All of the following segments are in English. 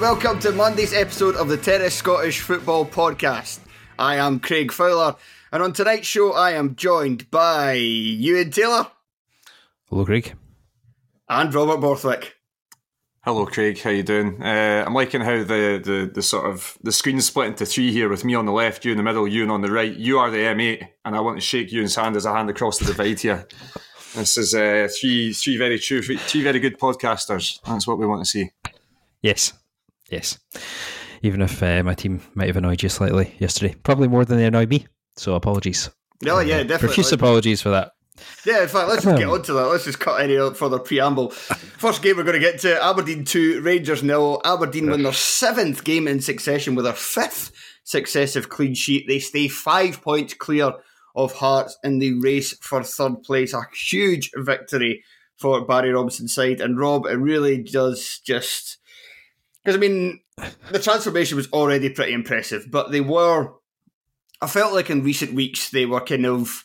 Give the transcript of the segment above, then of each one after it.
And welcome to Monday's episode of the Terrace Scottish Football Podcast. I am Craig Fowler, and on tonight's show I am joined by Euan Taylor Hello, Craig. and Robert Borthwick. Hello, Craig. How you doing? Uh, I'm liking how the, the the sort of the screen's split into three here, with me on the left, you in the middle, you on the right. You are the M8, and I want to shake Euan's hand as I hand across the divide here. This is uh, three three very true, three very good podcasters. That's what we want to see. Yes, yes. Even if uh, my team might have annoyed you slightly yesterday, probably more than they annoyed me. So apologies. No, yeah, definitely. Profuse apologies for that. Yeah, in fact, let's just get on to that. Let's just cut any further preamble. First game we're going to get to Aberdeen 2, Rangers nil. Aberdeen win their seventh game in succession with their fifth successive clean sheet. They stay five points clear of Hearts in the race for third place. A huge victory for Barry Robson's side. And Rob, it really does just. Because, I mean, the transformation was already pretty impressive, but they were. I felt like in recent weeks they were kind of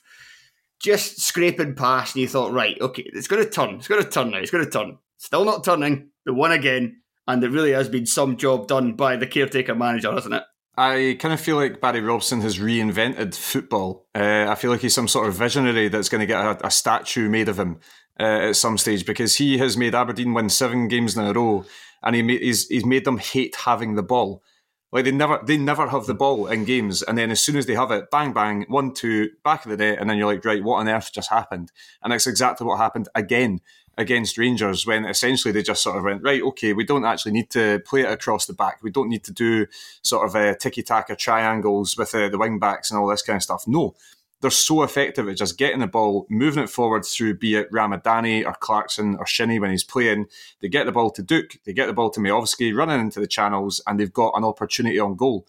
just scraping past, and you thought, right, okay, it's going to turn. It's going to turn now. It's going to turn. Still not turning. They won again, and there really has been some job done by the caretaker manager, hasn't it? I kind of feel like Barry Robson has reinvented football. Uh, I feel like he's some sort of visionary that's going to get a, a statue made of him uh, at some stage because he has made Aberdeen win seven games in a row, and he he's he's made them hate having the ball. Like they never they never have the ball in games, and then as soon as they have it, bang bang, one two, back of the net, and then you're like, right, what on earth just happened? And that's exactly what happened again against Rangers when essentially they just sort of went, right, okay, we don't actually need to play it across the back. We don't need to do sort of uh, tiki taka triangles with uh, the wing backs and all this kind of stuff. No, they're so effective at just getting the ball, moving it forward through be it Ramadani or Clarkson or Shinnie when he's playing. They get the ball to Duk, they get the ball to Miovski, running into the channels, and they've got an opportunity on goal.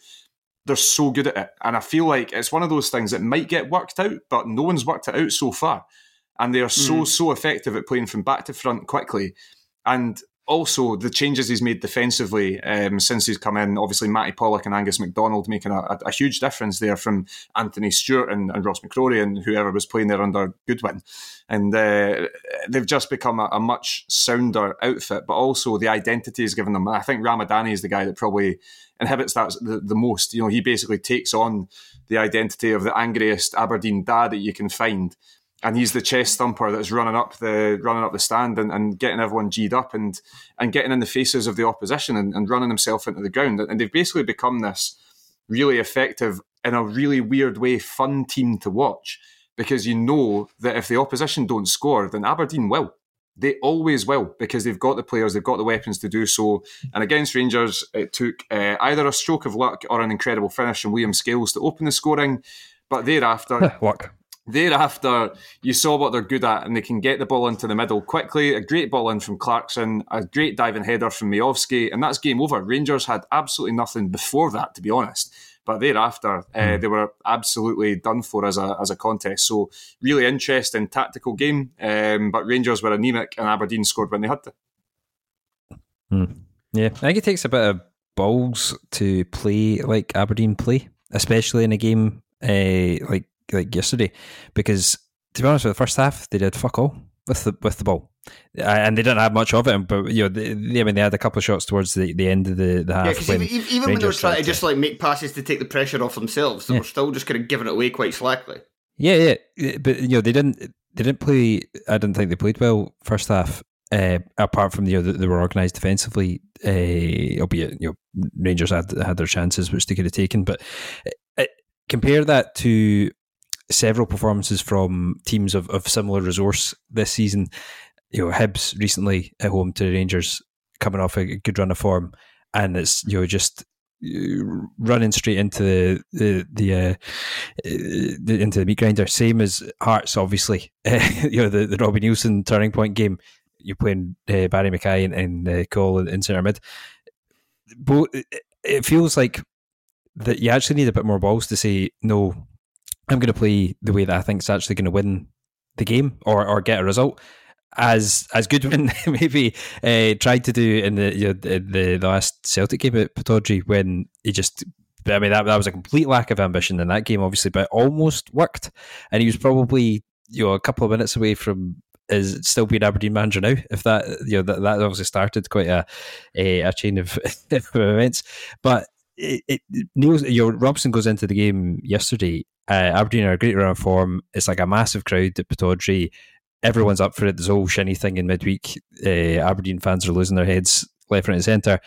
They're so good at it. And I feel like it's one of those things that might get worked out, but no one's worked it out so far. And they are so, Mm. so effective at playing from back to front quickly. And also the changes he's made defensively um, since he's come in. Obviously, Matty Pollock and Angus McDonald making a, a, a huge difference there from Anthony Stewart and, and Ross McCrorie and whoever was playing there under Goodwin. And uh, they've just become a, a much sounder outfit, but also the identity is given them. I think Ramadani is the guy that probably inhibits that the, the most. You know, he basically takes on the identity of the angriest Aberdeen dad that you can find and he's the chest thumper that's running up the running up the stand and, and getting everyone g'd up and and getting in the faces of the opposition and, and running himself into the ground. And they've basically become this really effective, in a really weird way, fun team to watch because you know that if the opposition don't score, then Aberdeen will. They always will because they've got the players, they've got the weapons to do so. And against Rangers, it took uh, either a stroke of luck or an incredible finish from Liam Scales to open the scoring. But thereafter, Luck. Thereafter, you saw what they're good at, and they can get the ball into the middle quickly. A great ball in from Clarkson, a great diving header from Miovski, and that's game over. Rangers had absolutely nothing before that, to be honest. But thereafter, uh, they were absolutely done for as a as a contest. So really interesting tactical game. Um, but Rangers were anemic, and Aberdeen scored when they had to. Yeah, I think it takes a bit of balls to play like Aberdeen play, especially in a game uh, like like yesterday, because to be honest, with the first half they did fuck all with the with the ball, and they didn't have much of it. But you know, they, they, I mean, they had a couple of shots towards the, the end of the, the half. Yeah, because even, even when they were trying to just like make passes to take the pressure off themselves, they yeah. were still just kind of giving it away quite slackly. Yeah, yeah, but you know, they didn't they didn't play. I didn't think they played well first half. Uh, apart from you know they were organised defensively, uh, albeit you know Rangers had had their chances which they could have taken, but uh, compare that to several performances from teams of, of similar resource this season. You know, Hibs recently at home to the Rangers, coming off a good run of form, and it's you know just uh, running straight into the the, the, uh, the into the meat grinder. Same as Hearts, obviously. you know the, the Robbie Neilson turning point game. You're playing uh, Barrie McKay and, and uh, Cole in, in centre mid. It feels like that you actually need a bit more balls to say no. I'm going to play the way that I think is actually going to win the game or, or get a result. As as Goodwin maybe uh, tried to do in the, you know, the, the last Celtic game at Pittodrie when he just I mean that that was a complete lack of ambition in that game, obviously, but almost worked. And he was probably you know a couple of minutes away from is still being Aberdeen manager now. If that you know that, that obviously started quite a a, a chain of, of events, but it, it Neil, Robson goes into the game yesterday. Uh, Aberdeen are a great run of form. It's like a massive crowd at Pittodrie. Everyone's up for it. There's a whole Shinnie thing in midweek. Uh, Aberdeen fans are losing their heads left, right, and centre.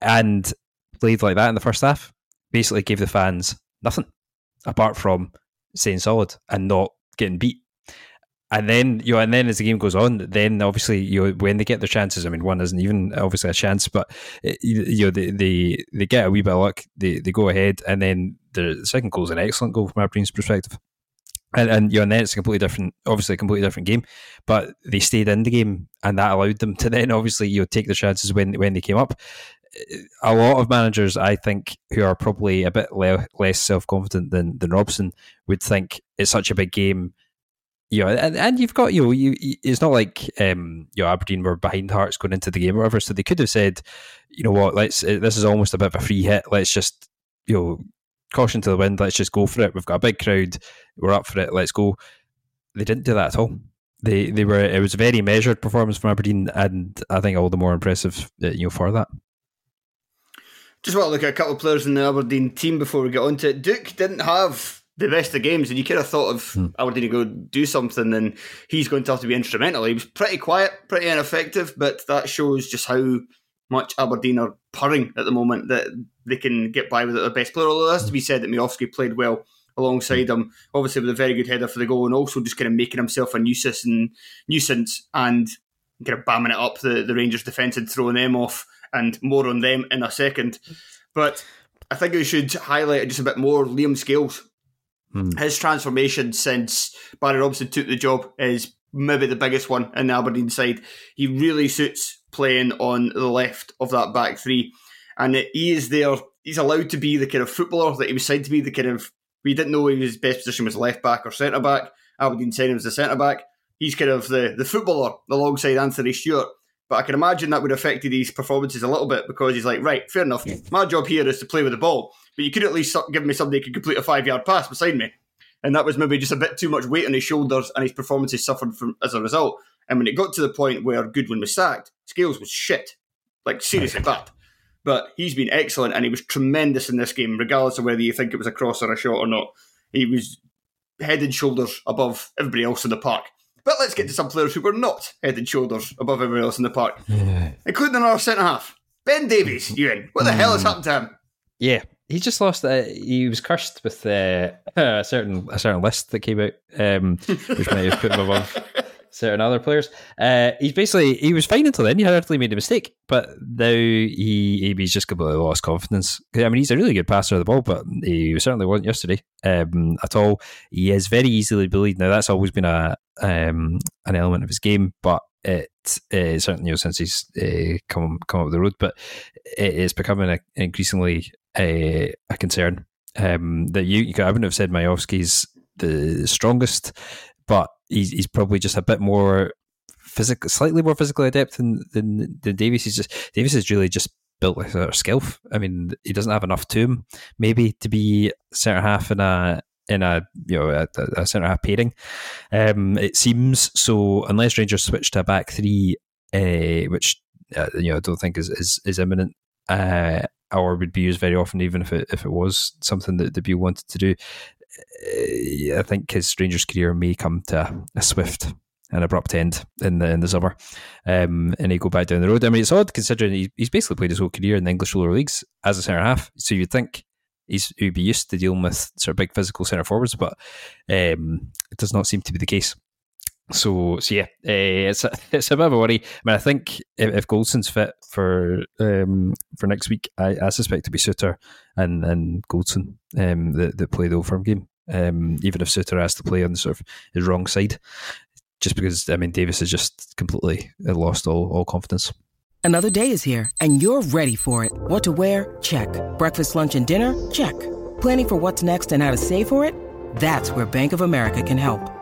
And played like that in the first half. Basically, gave the fans nothing apart from staying solid and not getting beat and then you know, and then as the game goes on, then obviously you know, when they get their chances, I mean, one isn't even obviously a chance, but eh, you know they they, they get a wee bit of luck, they they go ahead, and then the second goal is an excellent goal from Aberdeen's perspective. And, and you know, and then it's a completely different, obviously a completely different game. But they stayed in the game, and that allowed them to then obviously you know take the chances when when they came up. A lot of managers, I think, who are probably a bit le- less self confident than than Robson, would think it's such a big game you know, and, and you've got you know, you, it's not like um, you know Aberdeen were behind Hearts going into the game or whatever, so they could have said, you know what, let's this is almost a bit of a free hit. Let's just you know caution to the wind. Let's just go for it. We've got a big crowd. We're up for it. Let's go. They didn't do that at all. They they were it was a very measured performance from Aberdeen, and I think all the more impressive uh, you know for that. Just want to look at a couple of players in the Aberdeen team before we get on to it. Duk didn't have the best of games, and you could have thought of hmm. Aberdeen to go do something, and he's going to have to be instrumental. He was pretty quiet, pretty ineffective, but that shows just how much Aberdeen are purring at the moment that they can get by with the best player. Although it has to be said that Miovski played well alongside him, obviously with a very good header for the goal, and also just kind of making himself a nuisance and nuisance and kind of bamming it up the, the Rangers defence and throwing them off, and more on them in a second. But I think we should highlight just a bit more Liam Scales Mm. His transformation since Barry Robson took the job is maybe the biggest one in the Aberdeen side. He really suits playing on the left of that back three, and he is there. He's allowed to be the kind of footballer that he was signed to be. The kind of we didn't know his best position was left back or centre back. Aberdeen signed him as the centre back. He's kind of the the footballer alongside Anthony Stewart. But I can imagine that would have affected his performances a little bit because he's like, right, fair enough. My job here is to play with the ball, but you could at least give me somebody who could complete a five yard pass beside me. And that was maybe just a bit too much weight on his shoulders, and his performances suffered from as a result. And when it got to the point where Goodwin was sacked, Scales was shit, like seriously bad. But he's been excellent, and he was tremendous in this game, regardless of whether you think it was a cross or a shot or not. He was head and shoulders above everybody else in the park. But let's get to some players who were not head and shoulders above everyone else in the park, yeah. including our centre half, Ben Davies. Euan, what the hell has happened to him? Yeah, he just lost. Uh, he was cursed with uh, a certain a certain list that came out, um, which might have put him above certain other players. Uh, he's basically he was fine until then. He hardly made a mistake, but now he he's just completely lost confidence. I mean, he's a really good passer of the ball, but he certainly wasn't yesterday um, at all. He is very easily bullied. Now that's always been a um, an element of his game, but it uh, certainly you know since he's uh, come come up the road, but it is becoming a, increasingly uh, a concern. Um, that you, I wouldn't have said Miovski's the strongest, but he's, he's probably just a bit more physical, slightly more physically adept than, than, than Davies. He's just Davies is really just built like a skilf. I mean, he doesn't have enough to him, maybe to be centre half in a in a you know a, a centre half pairing. Um, it seems so unless Rangers switch to a back three, uh, which uh, you know I don't think is is, is imminent. Uh, or would be used very often, even if it if it was something that the Beale wanted to do. I think his Rangers career may come to a swift and abrupt end in the in the summer, um, and he go back down the road. I mean, it's odd considering he, he's basically played his whole career in the English lower leagues as a centre half. So you'd think he's he'd be used to dealing with sort of big physical centre forwards, but um, it does not seem to be the case. So, so yeah, uh, it's a, it's a bit of a worry. I mean, I think if, if Goldson's fit for um, for next week, I, I suspect to be Souttar and and Goldson um, that that play the Old Firm game. Um, even if Souttar has to play on the sort of his wrong side, just because I mean Davies has just completely lost all all confidence. Another day is here, and you're ready for it. What to wear? Check. Breakfast, lunch, and dinner? Check. Planning for what's next and how to save for it? That's where Bank of America can help.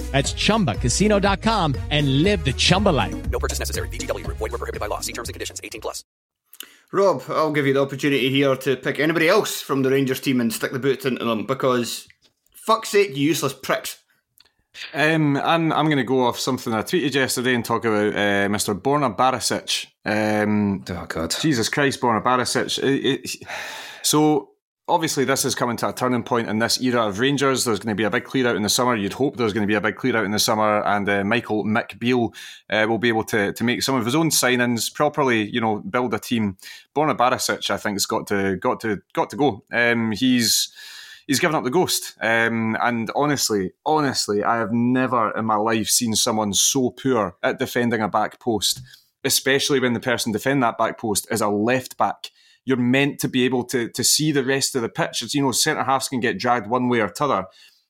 That's ChumbaCasino.com and live the Chumba life. No purchase necessary. VGW. Void were prohibited by law. See terms and conditions. 18 plus. Rob, I'll give you the opportunity here to pick anybody else from the Rangers team and stick the boots into them because, fuck's sake, you useless pricks. Um, I'm I'm going to go off something I tweeted yesterday and talk about uh, Mr. Borna Barisic. Um, oh God, Jesus Christ, Borna Barisic. It, it, so obviously this is coming to a turning point in this era of Rangers. There's going to be a big clear out in the summer. You'd hope there's going to be a big clear out in the summer, and uh, Michael Mick Beale uh, will be able to to make some of his own signings properly. You know, build a team. Borna Barisic, I think, has got to got to got to go. Um, he's he's given up the ghost. Um, and honestly, honestly, I have never in my life seen someone so poor at defending a back post, especially when the person defending that back post is a left back you're meant to be able to to see the rest of the pitch. It's, you know, centre halves can get dragged one way or t'other.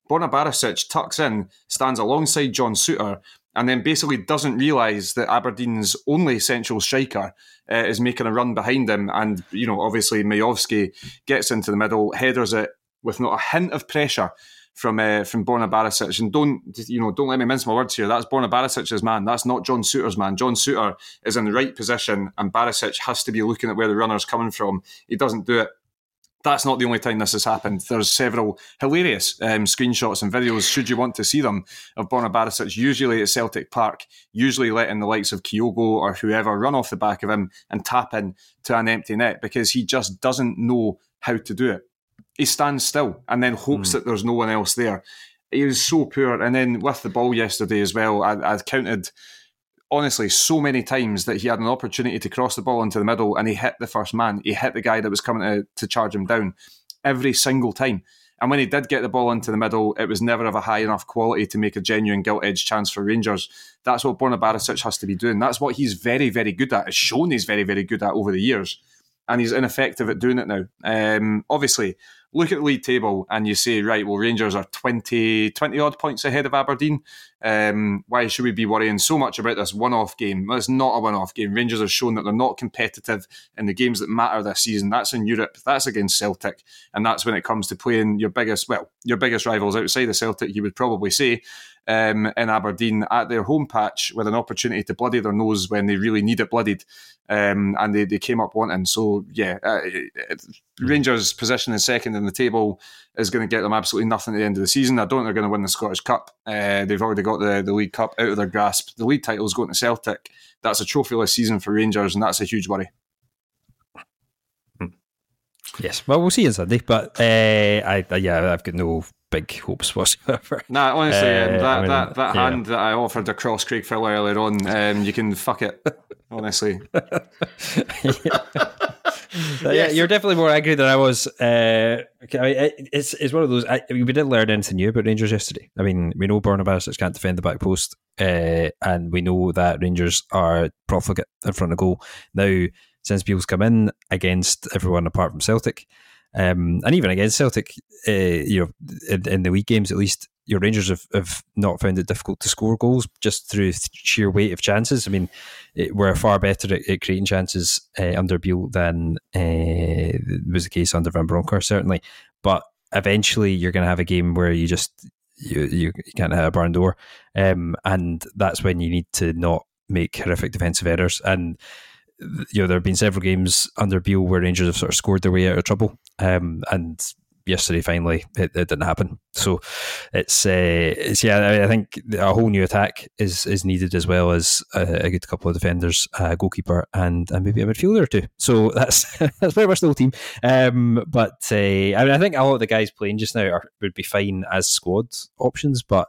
Borna Barisic tucks in, stands alongside John Souttar, and then basically doesn't realise that Aberdeen's only central striker uh, is making a run behind him. And, you know, obviously Miovski gets into the middle, headers it with not a hint of pressure from uh, from Borna Barisic. And don't you know? Don't let me mince my words here. That's Borna Barisic's man. That's not John Souttar's man. John Souttar is in the right position, and Barisic has to be looking at where the runner's coming from. He doesn't do it. That's not the only time this has happened. There's several hilarious um, screenshots and videos, should you want to see them, of Borna Barisic, usually at Celtic Park, usually letting the likes of Kyogo or whoever run off the back of him and tap in to an empty net because he just doesn't know how to do it he stands still and then hopes mm. that there's no one else there. He was so poor. And then with the ball yesterday as well, I, I counted honestly so many times that he had an opportunity to cross the ball into the middle and he hit the first man. He hit the guy that was coming to, to charge him down every single time. And when he did get the ball into the middle, it was never of a high enough quality to make a genuine gilt edge chance for Rangers. That's what Borna Barisic has to be doing. That's what he's very, very good at. Has shown he's very, very good at over the years. And he's ineffective at doing it now. Um, obviously, look at the league table and you say, right, well, Rangers are 20, 20 odd points ahead of Aberdeen. Um, why should we be worrying so much about this one off game? Well, it's not a one off game. Rangers have shown that they're not competitive in the games that matter this season. That's in Europe, that's against Celtic. And that's when it comes to playing your biggest, well, your biggest rivals outside of Celtic, you would probably say um, in Aberdeen at their home patch with an opportunity to bloody their nose when they really need it bloodied. Um, and they, they came up wanting. So, yeah, uh, Rangers' position in second in the table is going to get them absolutely nothing at the end of the season. I don't think they're going to win the Scottish Cup. Uh, they've already got the, the League Cup out of their grasp. The league title is going to Celtic. That's a trophyless season for Rangers, and that's a huge worry. Yes, well, we'll see on Sunday, but uh, I, yeah, I've got no big hopes whatsoever. Nah, honestly, um, uh, that, I mean, that, that yeah. hand that I offered across Craig Phil earlier on, um, you can fuck it. honestly. yeah, you're definitely more angry than I was. Uh, I mean, it's it's one of those. I, we didn't learn anything new about Rangers yesterday. I mean, we know Borna Barisic can't defend the back post, uh, and we know that Rangers are profligate in front of goal. Now, since Beale's come in against everyone apart from Celtic, um, and even against Celtic, uh, you know, in, in, the week games at least, your Rangers have, have not found it difficult to score goals just through sheer weight of chances. I mean, it, we're far better at, at creating chances uh, under Beale than uh, was the case under Van Bronckhorst, certainly. But eventually, you're going to have a game where you just you, you, you can't hit a barn door, um, and that's when you need to not make horrific defensive errors and you know, there have been several games under Beale where Rangers have sort of scored their way out of trouble, um, and yesterday finally it, it, didn't happen. So it's, uh, it's yeah, I think a whole new attack is is needed as well as a, a good couple of defenders, a goalkeeper, and and maybe a midfielder or two. So that's that's very much the whole team. Um, but uh, I mean, I think a lot of the guys playing just now are, would be fine as squad options, but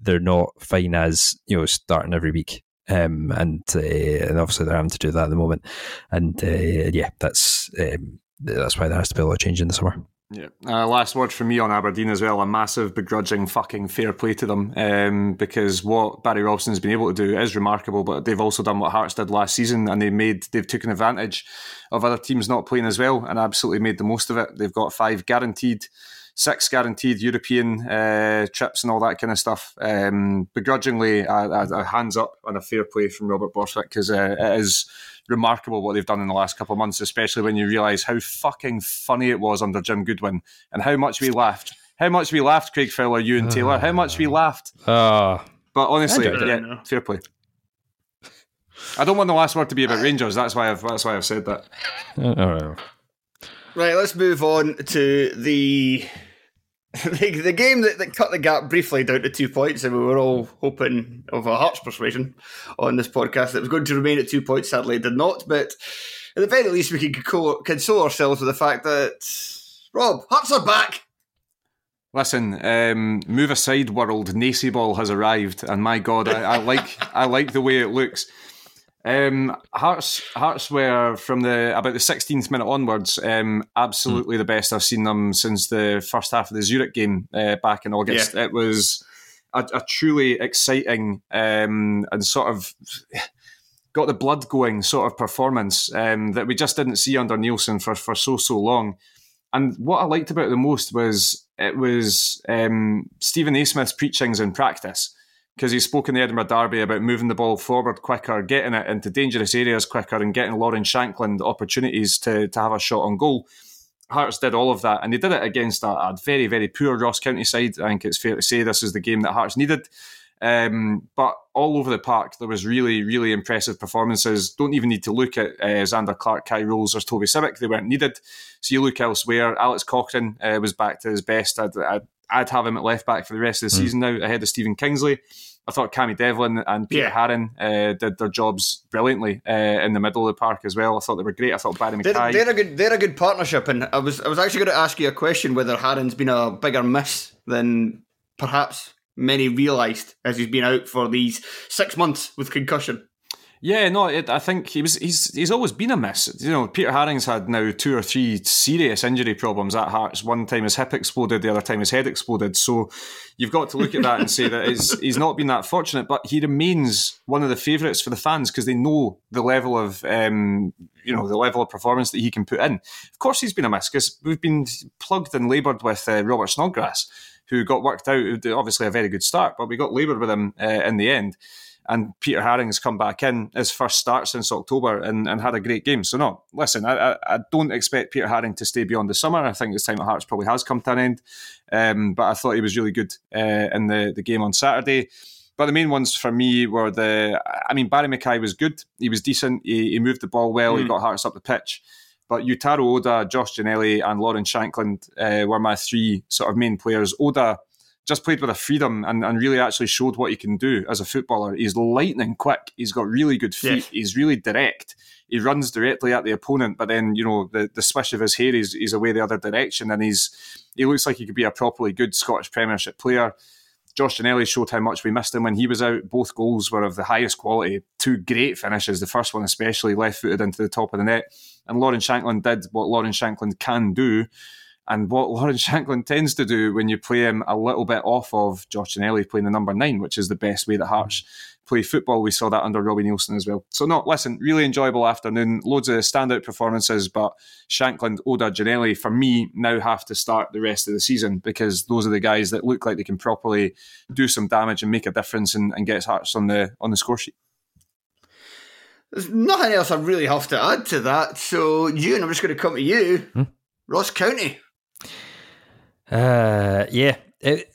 they're not fine as you know starting every week. Um, and uh, and obviously they're having to do that at the moment, and uh, yeah, that's um, that's why there has to be a lot of change in the summer. Yeah. Uh, last word from me on Aberdeen as well. A massive begrudging fucking fair play to them um, because what Barry Robson's been able to do is remarkable. But they've also done what Hearts did last season, and they made they've taken advantage of other teams not playing as well, and absolutely made the most of it. They've got five guaranteed six guaranteed European uh, trips and all that kind of stuff. Um, begrudgingly, a, a, a, hands up and a fair play from Robert Borthwick because uh, it is remarkable what they've done in the last couple of months, especially when you realise how fucking funny it was under Jim Goodwin and how much we laughed. How much we laughed, Craig Fowler, Euan Taylor. How much we laughed. Uh, but honestly, yeah, fair play. I don't want the last word to be about Rangers. That's why I've that's why I've said that. All right. Right, let's move on to the the, the game that, that, cut the gap briefly down to two points, and we were all hoping of a Hearts persuasion on this podcast that was going to remain at two points. Sadly, it did not. But at the very least, we can console ourselves with the fact that Rob Hearts are back. Listen, um, move aside, world. Naisy ball has arrived, and my God, I, I like I like the way it looks. Um, Hearts, Hearts were from the about the 16th minute onwards, um, absolutely mm. the best I've seen them since the first half of the Zurich game uh, back in August. Yeah. It was a, a truly exciting um, and sort of got the blood going sort of performance um, that we just didn't see under Neilson for, for so so long. And what I liked about it the most was it was um, Steven Naismith's preachings in practice because he spoke in the Edinburgh Derby about moving the ball forward quicker, getting it into dangerous areas quicker, and getting Lawrence Shankland opportunities to, to have a shot on goal. Hearts did all of that, and they did it against a, a very, very poor Ross County side. I think it's fair to say this is the game that Hearts needed. Um, but all over the park, there was really, really impressive performances. Don't even need to look at uh, Zander Clark, Kye Rowles, or Toby Sibbick. They weren't needed. So you look elsewhere. Alex Cochrane uh, was back to his best. I'd, I'd, I'd have him at left back for the rest of the mm. season now, ahead of Stephen Kingsley. I thought Cammy Devlin and Peter yeah. Haring uh, did their jobs brilliantly uh, in the middle of the park as well. I thought they were great. I thought Barrie McKay. They're, they're, a good. They're a good partnership, and I was I was actually going to ask you a question whether Haring's been a bigger miss than perhaps many realised as he's been out for these six months with concussion. Yeah, no, it, I think he was. He's he's always been a miss. You know, Peter Haring's had now two or three serious injury problems at Hearts. One time his hip exploded, the other time his head exploded. So you've got to look at that and say that he's not been that fortunate, but he remains one of the favourites for the fans because they know the level of um, you know the level of performance that he can put in. Of course, he's been a miss because we've been plugged and laboured with uh, Robert Snodgrass, who got worked out. Obviously, a very good start, but we got laboured with him uh, in the end. And Peter Haring has come back in his first start since October and, and had a great game. So, no, listen, I, I, I, don't expect Peter Haring to stay beyond the summer. I think his time at Hearts probably has come to an end. Um, but I thought he was really good uh, in the, the game on Saturday. But the main ones for me were the. I mean, Barrie McKay was good. He was decent. He, he moved the ball well. Mm. He got Hearts up the pitch. But Yutaro Oda, Josh Ginnelly, and Lawrence Shankland uh, were my three sort of main players. Oda just played with a freedom and, and really actually showed what he can do as a footballer. He's lightning quick. He's got really good feet. Yes. He's really direct. He runs directly at the opponent, but then you know the, the swish of his hair is he's away the other direction, and he's he looks like he could be a properly good Scottish Premiership player. Josh Ginnelly showed how much we missed him when he was out. Both goals were of the highest quality. Two great finishes. The first one, especially left footed into the top of the net. And Lawrence Shankland did what Lawrence Shankland can do. And what Lawrence Shankland tends to do when you play him a little bit off of Josh Ginnelly playing the number nine, which is the best way that Hearts play football. We saw that under Robbie Neilson as well. So, no, listen, really enjoyable afternoon. Loads of standout performances, but Shankland, Oda, Ginnelly, for me, now have to start the rest of the season because those are the guys that look like they can properly do some damage and make a difference and, and get Hearts on the on the score sheet. There's nothing else I really have to add to that. So, Euan, I'm just going to come to you. Hmm? Ross County. Uh, yeah. It,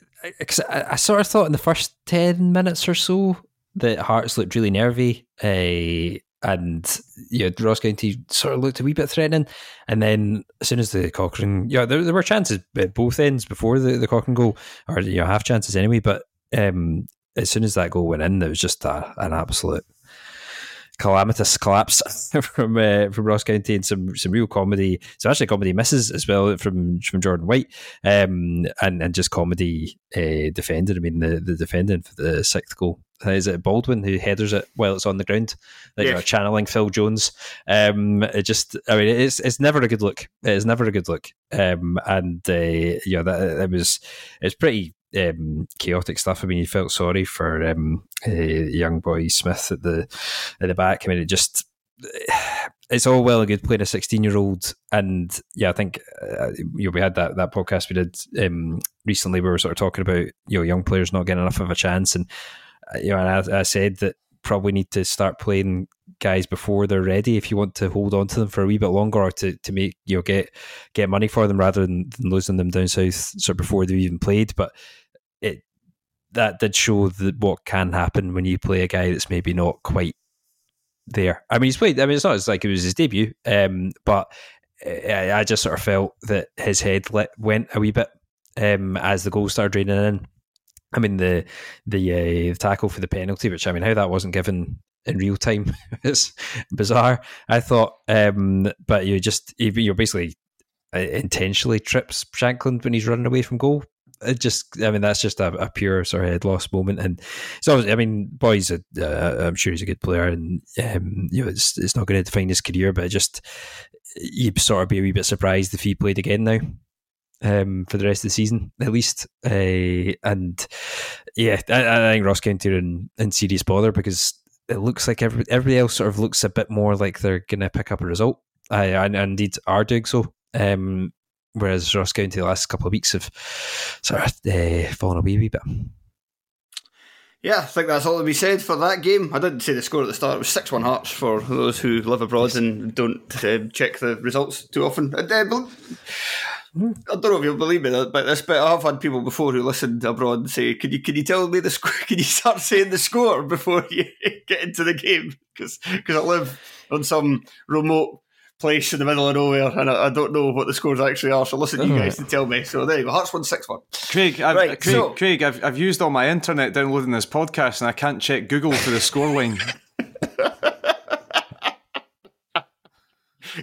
I, I, sort of thought in the first 10 minutes or so that Hearts looked really nervy. Uh, and yeah, Ross County sort of looked a wee bit threatening. And then as soon as the Cochrane, yeah, there, there were chances at both ends before the, the Cochrane goal, or you know, half chances anyway. But um, as soon as that goal went in, there was just a, an absolute calamitous collapse from uh, from Ross County and some some real comedy. So actually comedy misses as well from from Jordan White, um, and and just comedy uh, defended. I mean the the defending for the sixth goal is it Baldwin who headers it while it's on the ground, like yes. you know, channeling Phil Jones. Um, it just, I mean, it's it's never a good look. It's never a good look. Um, and uh, yeah, that it was it's pretty um, chaotic stuff. I mean, you felt sorry for um, uh, young boy Smith at the at the back. I mean, it just it's all well and good playing a 16 year old and yeah i think uh, you know we had that that podcast we did um, recently where we were sort of talking about you know young players not getting enough of a chance and uh, you know and I, I, said that probably need to start playing guys before they're ready if you want to hold on to them for a wee bit longer or to, to make you know get get money for them rather than, than losing them down south sort of before they've even played but it that did show that what can happen when you play a guy that's maybe not quite there. I mean, he's played. I mean, it's not like it was his debut, um, but I, I, just sort of felt that his head went a wee bit um, as the goals started draining in. I mean, the the, uh, tackle for the penalty, which I mean, how that wasn't given in real time it's bizarre. I thought, um, but you just you're basically uh, intentionally trips Shankland when he's running away from goal it just, I mean, that's just a, a pure sort of head loss moment. And so, I mean, boys, uh, I'm sure he's a good player, and um, you know, it's it's not going to define his career, but just you'd sort of be a wee bit surprised if he played again now. Um, for the rest of the season, at least, uh, and yeah, I, I think Ross County are in, in serious bother because it looks like every, everybody else sort of looks a bit more like they're going to pick up a result. I, and indeed are doing so. Um, whereas Ross County the last couple of weeks have sort of uh, fallen away a wee bit. Yeah, I think that's all to be said for that game. I didn't say the score at the start. It was 6 1 Hearts for those who live abroad and don't uh, check the results too often. Uh, Mm-hmm. I don't know if you'll believe me about this, but I've had people before who listened abroad and say, "Can you can you tell me the score? Can you start saying the score before you get into the game?" Because because I live on some remote place in the middle of nowhere, and I, I, don't know what the scores actually are. So listen, you oh. guys to tell me. So there you go. Hearts one six one. Craig, I've, right, Craig, so, Craig, I've, I've used all my internet downloading this podcast, and I can't check Google for the scoreline.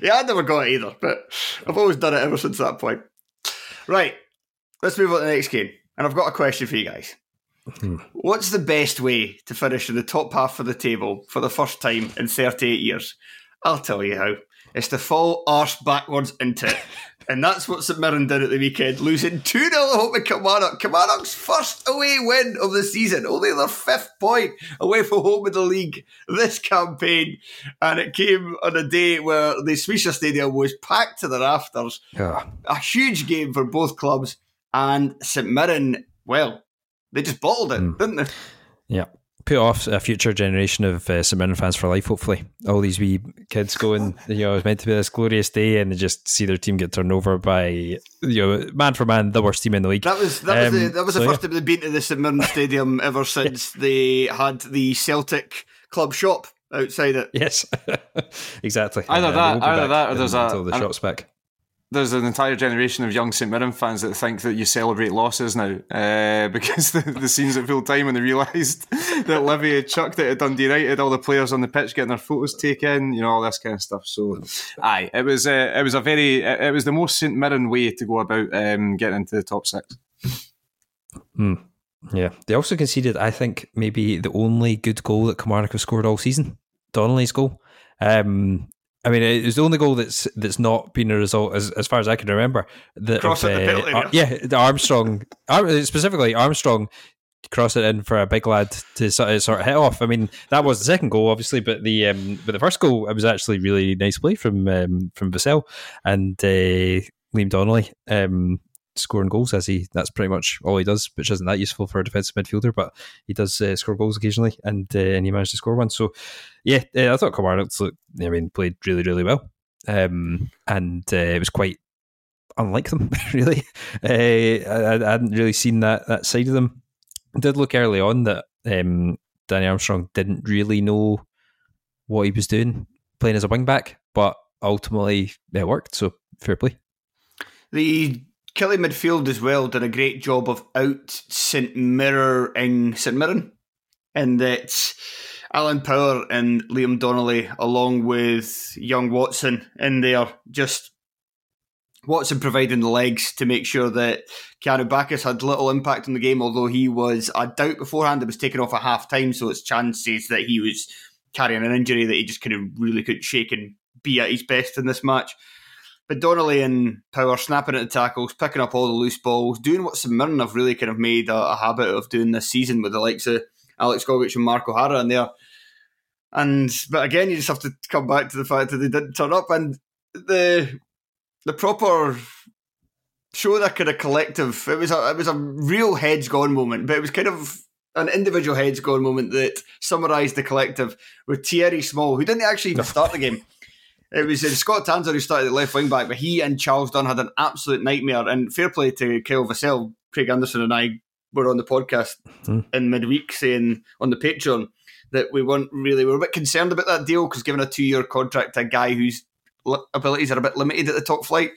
yeah, I never got it either, but I've always done it ever since that point. Right, let's move on to the next game, and I've got a question for you guys. Hmm. What's the best way to finish in the top half of the table for the first time in 38 years? I'll tell you how is to fall arse backwards into it. and that's what St Mirren did at the weekend, losing 2 0 at home to Kilmarnock. Kilmarnock's first away win of the season, only their fifth point away from home in the league this campaign. And it came on a day where the Swisher Stadium was packed to the rafters. Yeah. A huge game for both clubs. And St Mirren, well, they just bottled it, mm. didn't they? Yeah put off a future generation of uh, St Mirren fans for life. Hopefully, all these wee kids going. You know, it's meant to be this glorious day, and they just see their team get turned over by you know man for man the worst team in the league. That was that was um, the, that was so the first yeah. time they've been to the St Mirren Stadium ever since they had the Celtic club shop outside it. Yes, exactly. Either uh, that, either that, or there's a until the shop's back there's an entire generation of young St Mirren fans that think that you celebrate losses now uh, because the, the scenes at full time when they realised that Livy had chucked it at Dundee United, all the players on the pitch getting their photos taken, you know, all this kind of stuff. So, aye, it was uh, it was a very it was the most St Mirren way to go about um, getting into the top six. Hmm. Yeah, they also conceded, I think, maybe the only good goal that Kilmarnock have scored all season, Donnelly's goal. Um, I mean, it was the only goal that's that's not been a result, as, as far as I can remember. That Cross of, at the uh, area. yeah, the Armstrong, Ar- specifically Armstrong, cross it in for a big lad to sort of, sort of hit off. I mean, that was the second goal, obviously, but the um, but the first goal it was actually really nice play from um, from Vassell and uh, Liam Donnelly. Um, scoring goals as he that's pretty much all he does which isn't that useful for a defensive midfielder but he does uh, score goals occasionally and uh, and he managed to score one. So yeah uh, I thought Kilmarnock looked I mean played really really well um, and uh, it was quite unlike them really. Uh, I, I hadn't really seen that that side of them. I did look early on that um, Danny Armstrong didn't really know what he was doing playing as a wing back but ultimately it worked so fair play. The Killie midfield as well did a great job of out St Mirroring St Mirren, and that Alan Power and Liam Donnelly, along with young Watson in there, just Watson providing the legs to make sure that Keanu Baccus had little impact on the game, although he was, I doubt beforehand, it was taken off at half time, so it's chances that he was carrying an injury that he just kind of really couldn't shake and be at his best in this match. But Donnelly and Power snapping at the tackles, picking up all the loose balls, doing what St Mirren have really kind of made a, a habit of doing this season with the likes of Alex Gogic and Mark O'Hara in there. And but again, you just have to come back to the fact that they didn't turn up and the the proper show that kind of collective. It was a it was a real heads gone moment, but it was kind of an individual heads gone moment that summarised the collective with Thierry Small, who didn't actually even start the game. It was uh, Scott Tanser who started at left wing back, but he and Charles Dunne had an absolute nightmare. And fair play to Kyle Vassell, Craig Anderson, and I were on the podcast in midweek saying on the Patreon that we weren't really we were a bit concerned about that deal because given a two year contract to a guy whose abilities are a bit limited at the top flight.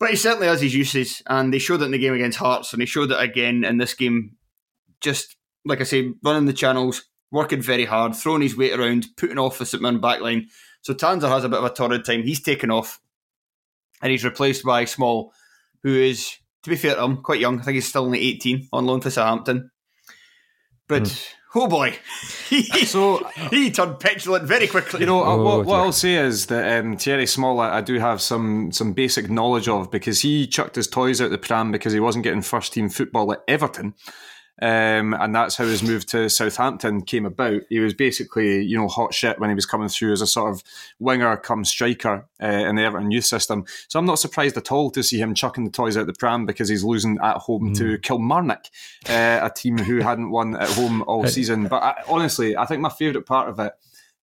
But he certainly has his uses, and they showed it in the game against Hearts, and he showed it again in this game. Just like I say, running the channels, working very hard, throwing his weight around, putting off the St Mirren backline. So Tanser has a bit of a torrid time. He's taken off, and he's replaced by Small, who is, to be fair to him, quite young. I think he's still only 18 on loan for Southampton. But oh boy, he, So- he turned petulant very quickly. You know, uh, Oh, what, what. I'll say is that um, Thierry Small, I, I do have some some basic knowledge of because he chucked his toys out the pram because he wasn't getting first team football at Everton. Um, and that's how his move to Southampton came about. He was basically, you know, hot shit when he was coming through as a sort of winger come striker uh, in the Everton youth system. So I'm not surprised at all to see him chucking the toys out the pram because he's losing at home to Kilmarnock, uh, a team who hadn't won at home all season. But I, honestly, I think my favourite part of it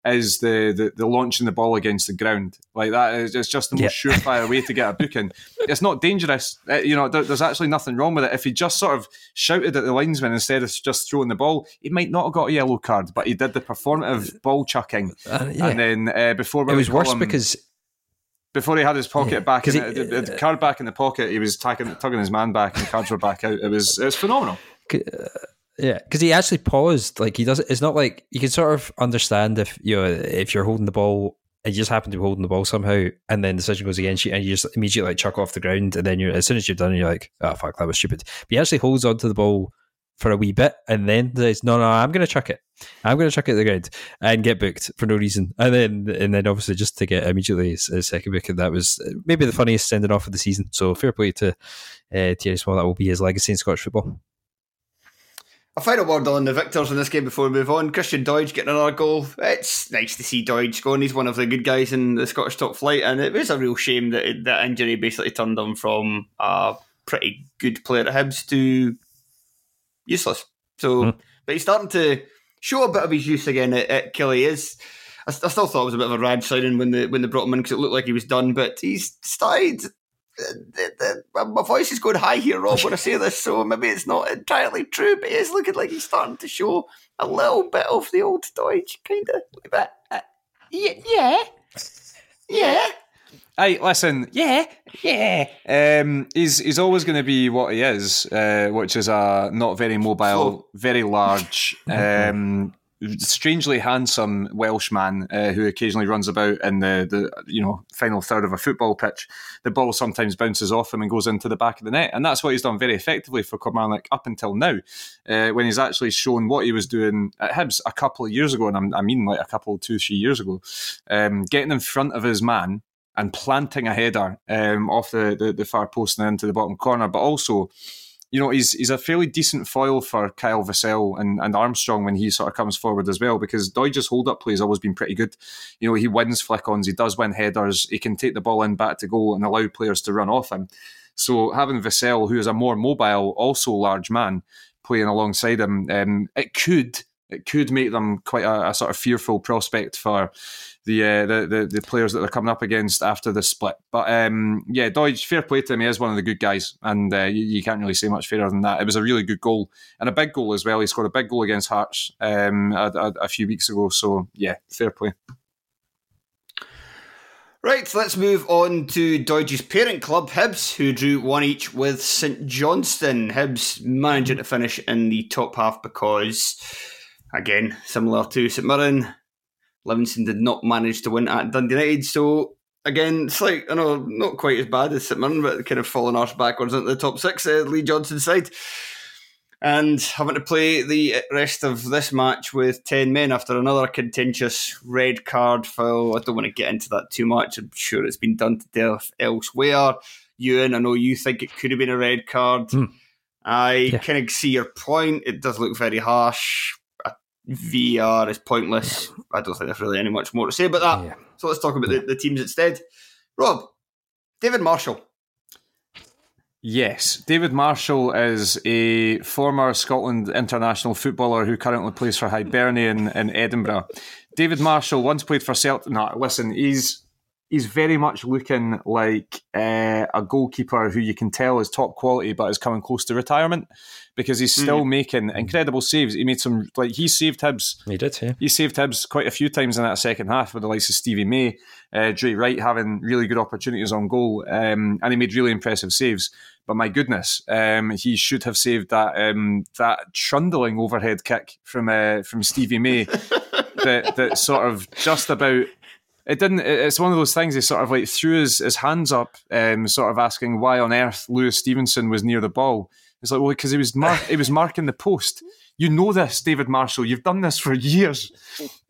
is the, the the launching the ball against the ground like that is it's just the most surefire way to get a booking. It's not dangerous, Uh, you know. There, there's actually nothing wrong with it. If he just sort of shouted at the linesman instead of just throwing the ball, he might not have got a yellow card, but he did the performative ball chucking, Uh, yeah. and then uh, before it was worse him, because before he had his pocket Yeah, back, in, he- the, the card back in the pocket, he was tagging, tugging his man back, and the cards were back out. It was it was phenomenal. Yeah, because he actually paused. Like he doesn't. It's not like you can sort of understand if you know if you're holding the ball and you just happen to be holding the ball somehow, and then the decision goes against you, and you just immediately like chuck off the ground, and then you're as soon as you're done, you're like, oh fuck, that was stupid. But he actually holds onto the ball for a wee bit, and then says, no, no, I'm going to chuck it. I'm going to chuck it at the ground and get booked for no reason, and then and then obviously just to get immediately his second book, and that was maybe the funniest sending off of the season. So fair play to uh, Thierry Small. That will be his legacy in Scottish football. A final word on the victors in this game before we move on. Christian Doidge getting another goal. It's nice to see Doidge scoring. He's one of the good guys in the Scottish top flight, and it was a real shame that it, that injury basically turned him from a pretty good player at Hibs to useless. So, hmm. but he's starting to show a bit of his use again at, at Killie. Is I, I still thought it was a bit of a rad signing when they when they brought him in because it looked like he was done, but he's started. The, the, my voice is going high here, Rob, when I say this, so maybe it's not entirely true, but it's looking like he's starting to show a little bit of the old Doidge, kind of. But, uh, yeah, yeah, yeah. Hey, listen, yeah, yeah. Um, he's he's always going to be what he is, uh, which is a not very mobile, very large, um, strangely handsome Welshman uh, who occasionally runs about in the, the you know final third of a football pitch. The ball sometimes bounces off him and goes into the back of the net, and that's what he's done very effectively for Kilmarnock up until now, uh, when he's actually shown what he was doing at Hibs a couple of years ago, and i mean like a couple, two, three years ago, um, getting in front of his man and planting a header um, off the, the, the far post and into the bottom corner, but also you know, he's he's a fairly decent foil for Kyle Vassell and, and Armstrong when he sort of comes forward as well, because Doidge's hold up play has always been pretty good. You know, he wins flick ons, he does win headers, he can take the ball in back to goal and allow players to run off him. So having Vassell, who is a more mobile, also large man, playing alongside him, um, it could it could make them quite a, a sort of fearful prospect for the, uh, the, the the players that they're coming up against after the split. But um, yeah, Doidge, fair play to him. He is one of the good guys, and uh, you, you, can't really say much fairer than that. It was a really good goal and a big goal as well. He scored a big goal against Hearts um, a, a, a few weeks ago. So yeah, fair play. Right, let's move on to Doidge's parent club, Hibs, who drew one each with St Johnstone. Hibs managing to finish in the top half because, again, similar to St Mirren, Livingston did not manage to win at Dundee United. So again, it's like I know not quite as bad as St but kind of falling arse backwards into the top six. Uh, Lee Johnson's side. And having to play the rest of this match with 10 men after another contentious red card foul. I don't want to get into that too much. I'm sure it's been done to death elsewhere. Euan, I know you think it could have been a red card. Mm. I yeah. kind of see your point. It does look very harsh. VR is pointless. I don't think there's really any much more to say about that. Yeah. So let's talk about yeah. the, the teams instead. Rob, David Marshall. Yes, David Marshall is a former Scotland international footballer who currently plays for Hibernian in Edinburgh. David Marshall once played for Celtic. No, listen, he's he's very much looking like uh, a goalkeeper who you can tell is top quality, but is coming close to retirement because he's still mm. making incredible saves. He made some like he saved Hibs. He did, yeah. He saved Hibs quite a few times in that second half with the likes of Stevie May, uh, Drey Wright having really good opportunities on goal, um, and he made really impressive saves. But my goodness, um, he should have saved that um, that trundling overhead kick from uh, from Stevie May that that sort of just about it didn't. It's one of those things. He sort of like threw his, his hands up, um, sort of asking why on earth Lewis Stevenson was near the ball. It's like, well, because he was mar- he was marking the post. You know this, David Marshall. You've done this for years.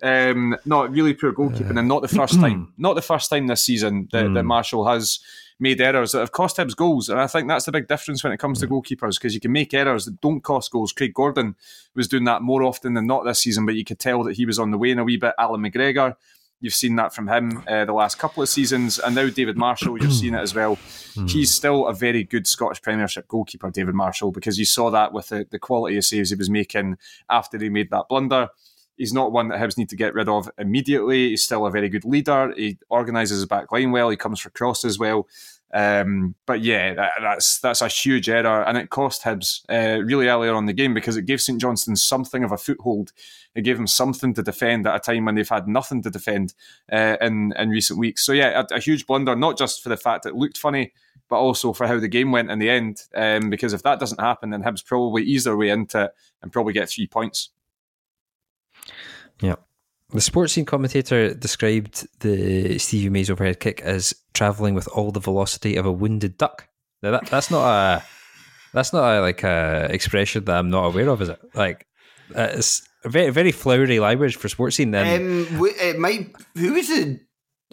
Um, not really poor goalkeeping, and not the first time. Not the first time this season that, mm. that Marshall has made errors that have cost Hibs goals. And I think that's the big difference when it comes to goalkeepers because you can make errors that don't cost goals. Craig Gordon was doing that more often than not this season, but you could tell that he was on the way in a wee bit. Allan McGregor You've seen that from him uh, the last couple of seasons, and now David Marshall, you're seeing it as well. Hmm. He's still a very good Scottish Premiership goalkeeper, David Marshall, because you saw that with the, the quality of saves he was making after he made that blunder. He's not one that Hibs need to get rid of immediately. He's still a very good leader. He organises his back line well. He comes for crosses well. Um, but yeah, that, that's that's a huge error, and it cost Hibs uh, really earlier on the game because it gave St Johnstone something of a foothold. It gave them something to defend at a time when they've had nothing to defend uh, in in recent weeks. So yeah, a, a, huge blunder, not just for the fact it looked funny, but also for how the game went in the end. Um, because if that doesn't happen, then Hibs probably ease their way into it and probably get three points. Yeah. The Sportscene commentator described the Stevie Mays overhead kick as traveling with all the velocity of a wounded duck. Now that, that's not a that's not a, like a expression that I'm not aware of, is it? Like uh, it's very very flowery language for Sportscene. Then um, it might. Who is the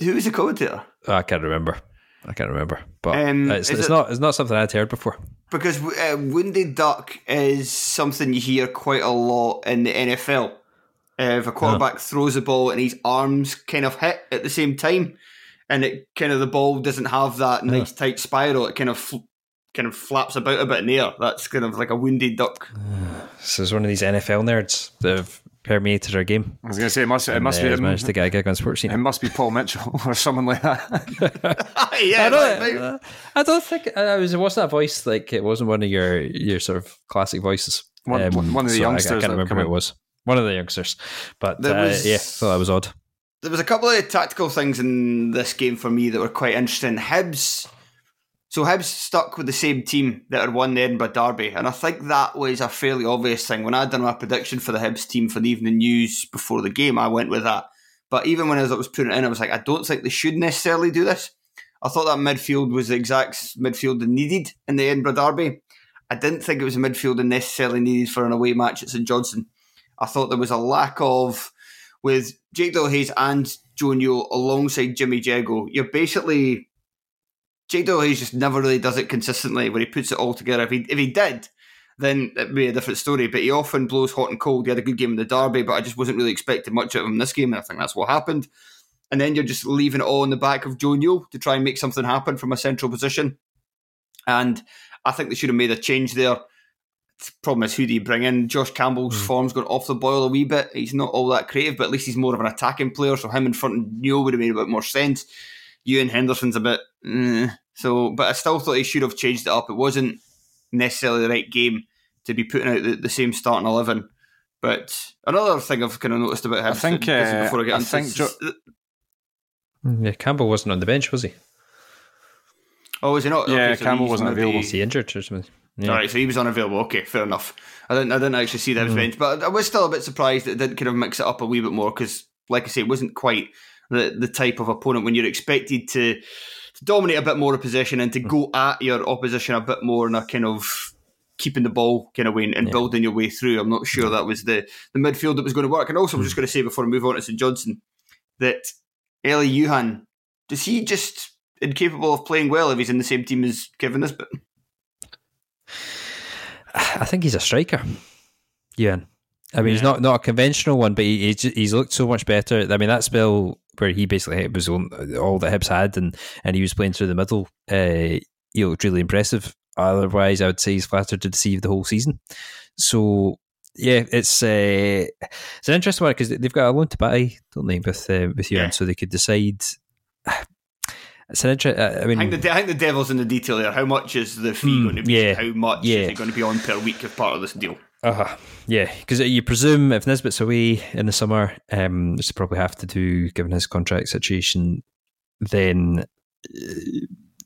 Who is the commentator? Oh, I can't remember. I can't remember, but um, it's, it's it, not it's not something I'd heard before. Because uh, wounded duck is something you hear quite a lot in the NFL. Uh, if a quarterback throws the ball and his arms kind of hit at the same time, and it kind of the ball doesn't have that nice tight spiral, it kind of fl- kind of flaps about a bit in the air. That's kind of like a wounded duck. So it's one of these NFL nerds that have permeated our game. I was going to say it must. It and, must uh, be. Him. managed to get a gig on Sportscene. It must be Paul Mitchell or someone like that. yeah, I don't, I don't think I was. What's that voice like? It wasn't one of your your sort of classic voices. One, um, one of the so youngsters. I, I can't remember who it was one of the youngsters. But uh, was, yeah, thought that was odd. There was a couple of tactical things in this game for me that were quite interesting. Hibs So Hibs stuck with the same team that had won the Edinburgh Derby, and I think that was a fairly obvious thing. When I'd done my prediction for the Hibs team for the evening news before the game, I went with that. But even when I was putting it in, I was like, I don't think they should necessarily do this. I thought that midfield was the exact midfield they needed in the Edinburgh Derby. I didn't think it was a midfield they necessarily needed for an away match at St Johnstone. I thought there was a lack of, with Jake Hayes and Joe Newell alongside Jimmy Jeggo. you're basically Jake Hayes just never really does it consistently when he puts it all together. If he if he did, then it'd be a different story. But he often blows hot and cold. He had a good game in the derby, but I just wasn't really expecting much of him in this game, and I think that's what happened. And then you're just leaving it all in the back of Joe Newell to try and make something happen from a central position. And I think they should have made a change there. Problem is who do you bring in? Josh Campbell's mm. form's gone off the boil a wee bit. He's not all that creative, but at least he's more of an attacking player. So him in front of Newell would have made a bit more sense. Ewan Henderson's a bit mm, so, but I still thought he should have changed it up. It wasn't necessarily the right game to be putting out the, the same starting eleven. But another thing I've kind of noticed about him, I think, uh, before I get I into think jo- mm, yeah, Campbell wasn't on the bench, was he? Oh, was he not? Yeah, Campbell wasn't available. Was he injured or something? Yeah. All right, so he was unavailable. Okay, fair enough. I didn't, I didn't actually see that mm. bench, but I was still a bit surprised that it didn't kind of mix it up a wee bit more because, like I say, it wasn't quite the the type of opponent when you're expected to to dominate a bit more of possession and to mm. go at your opposition a bit more in a kind of keeping the ball kind of way and yeah. building your way through. I'm not sure mm. that was the, the midfield that was going to work. And also, I'm mm. just going to say before I move on to St Johnstone that Elie Youan, does he just incapable of playing well if he's in the same team as Kevin Nisbet? I think he's a striker, Youan. I mean, yeah. he's not, not a conventional one, but he, he's, he's looked so much better. I mean, that spell where he basically was all that Hibs had, and, and he was playing through the middle. Uh, he looked really impressive. Otherwise, I would say he's flattered to deceive the whole season. So yeah, it's uh, it's an interesting one because they've got a loan to buy, don't they, with uh, with you, yeah. so they could decide. It's an interesting. Uh, I mean, I think, the, I think the devil's in the detail there. How much is the fee mm, going to be? Yeah, how much yeah. is it going to be on per week as part of this deal? Uh huh. Yeah, because you presume if Nisbet's away in the summer, um, which they probably have to do given his contract situation, then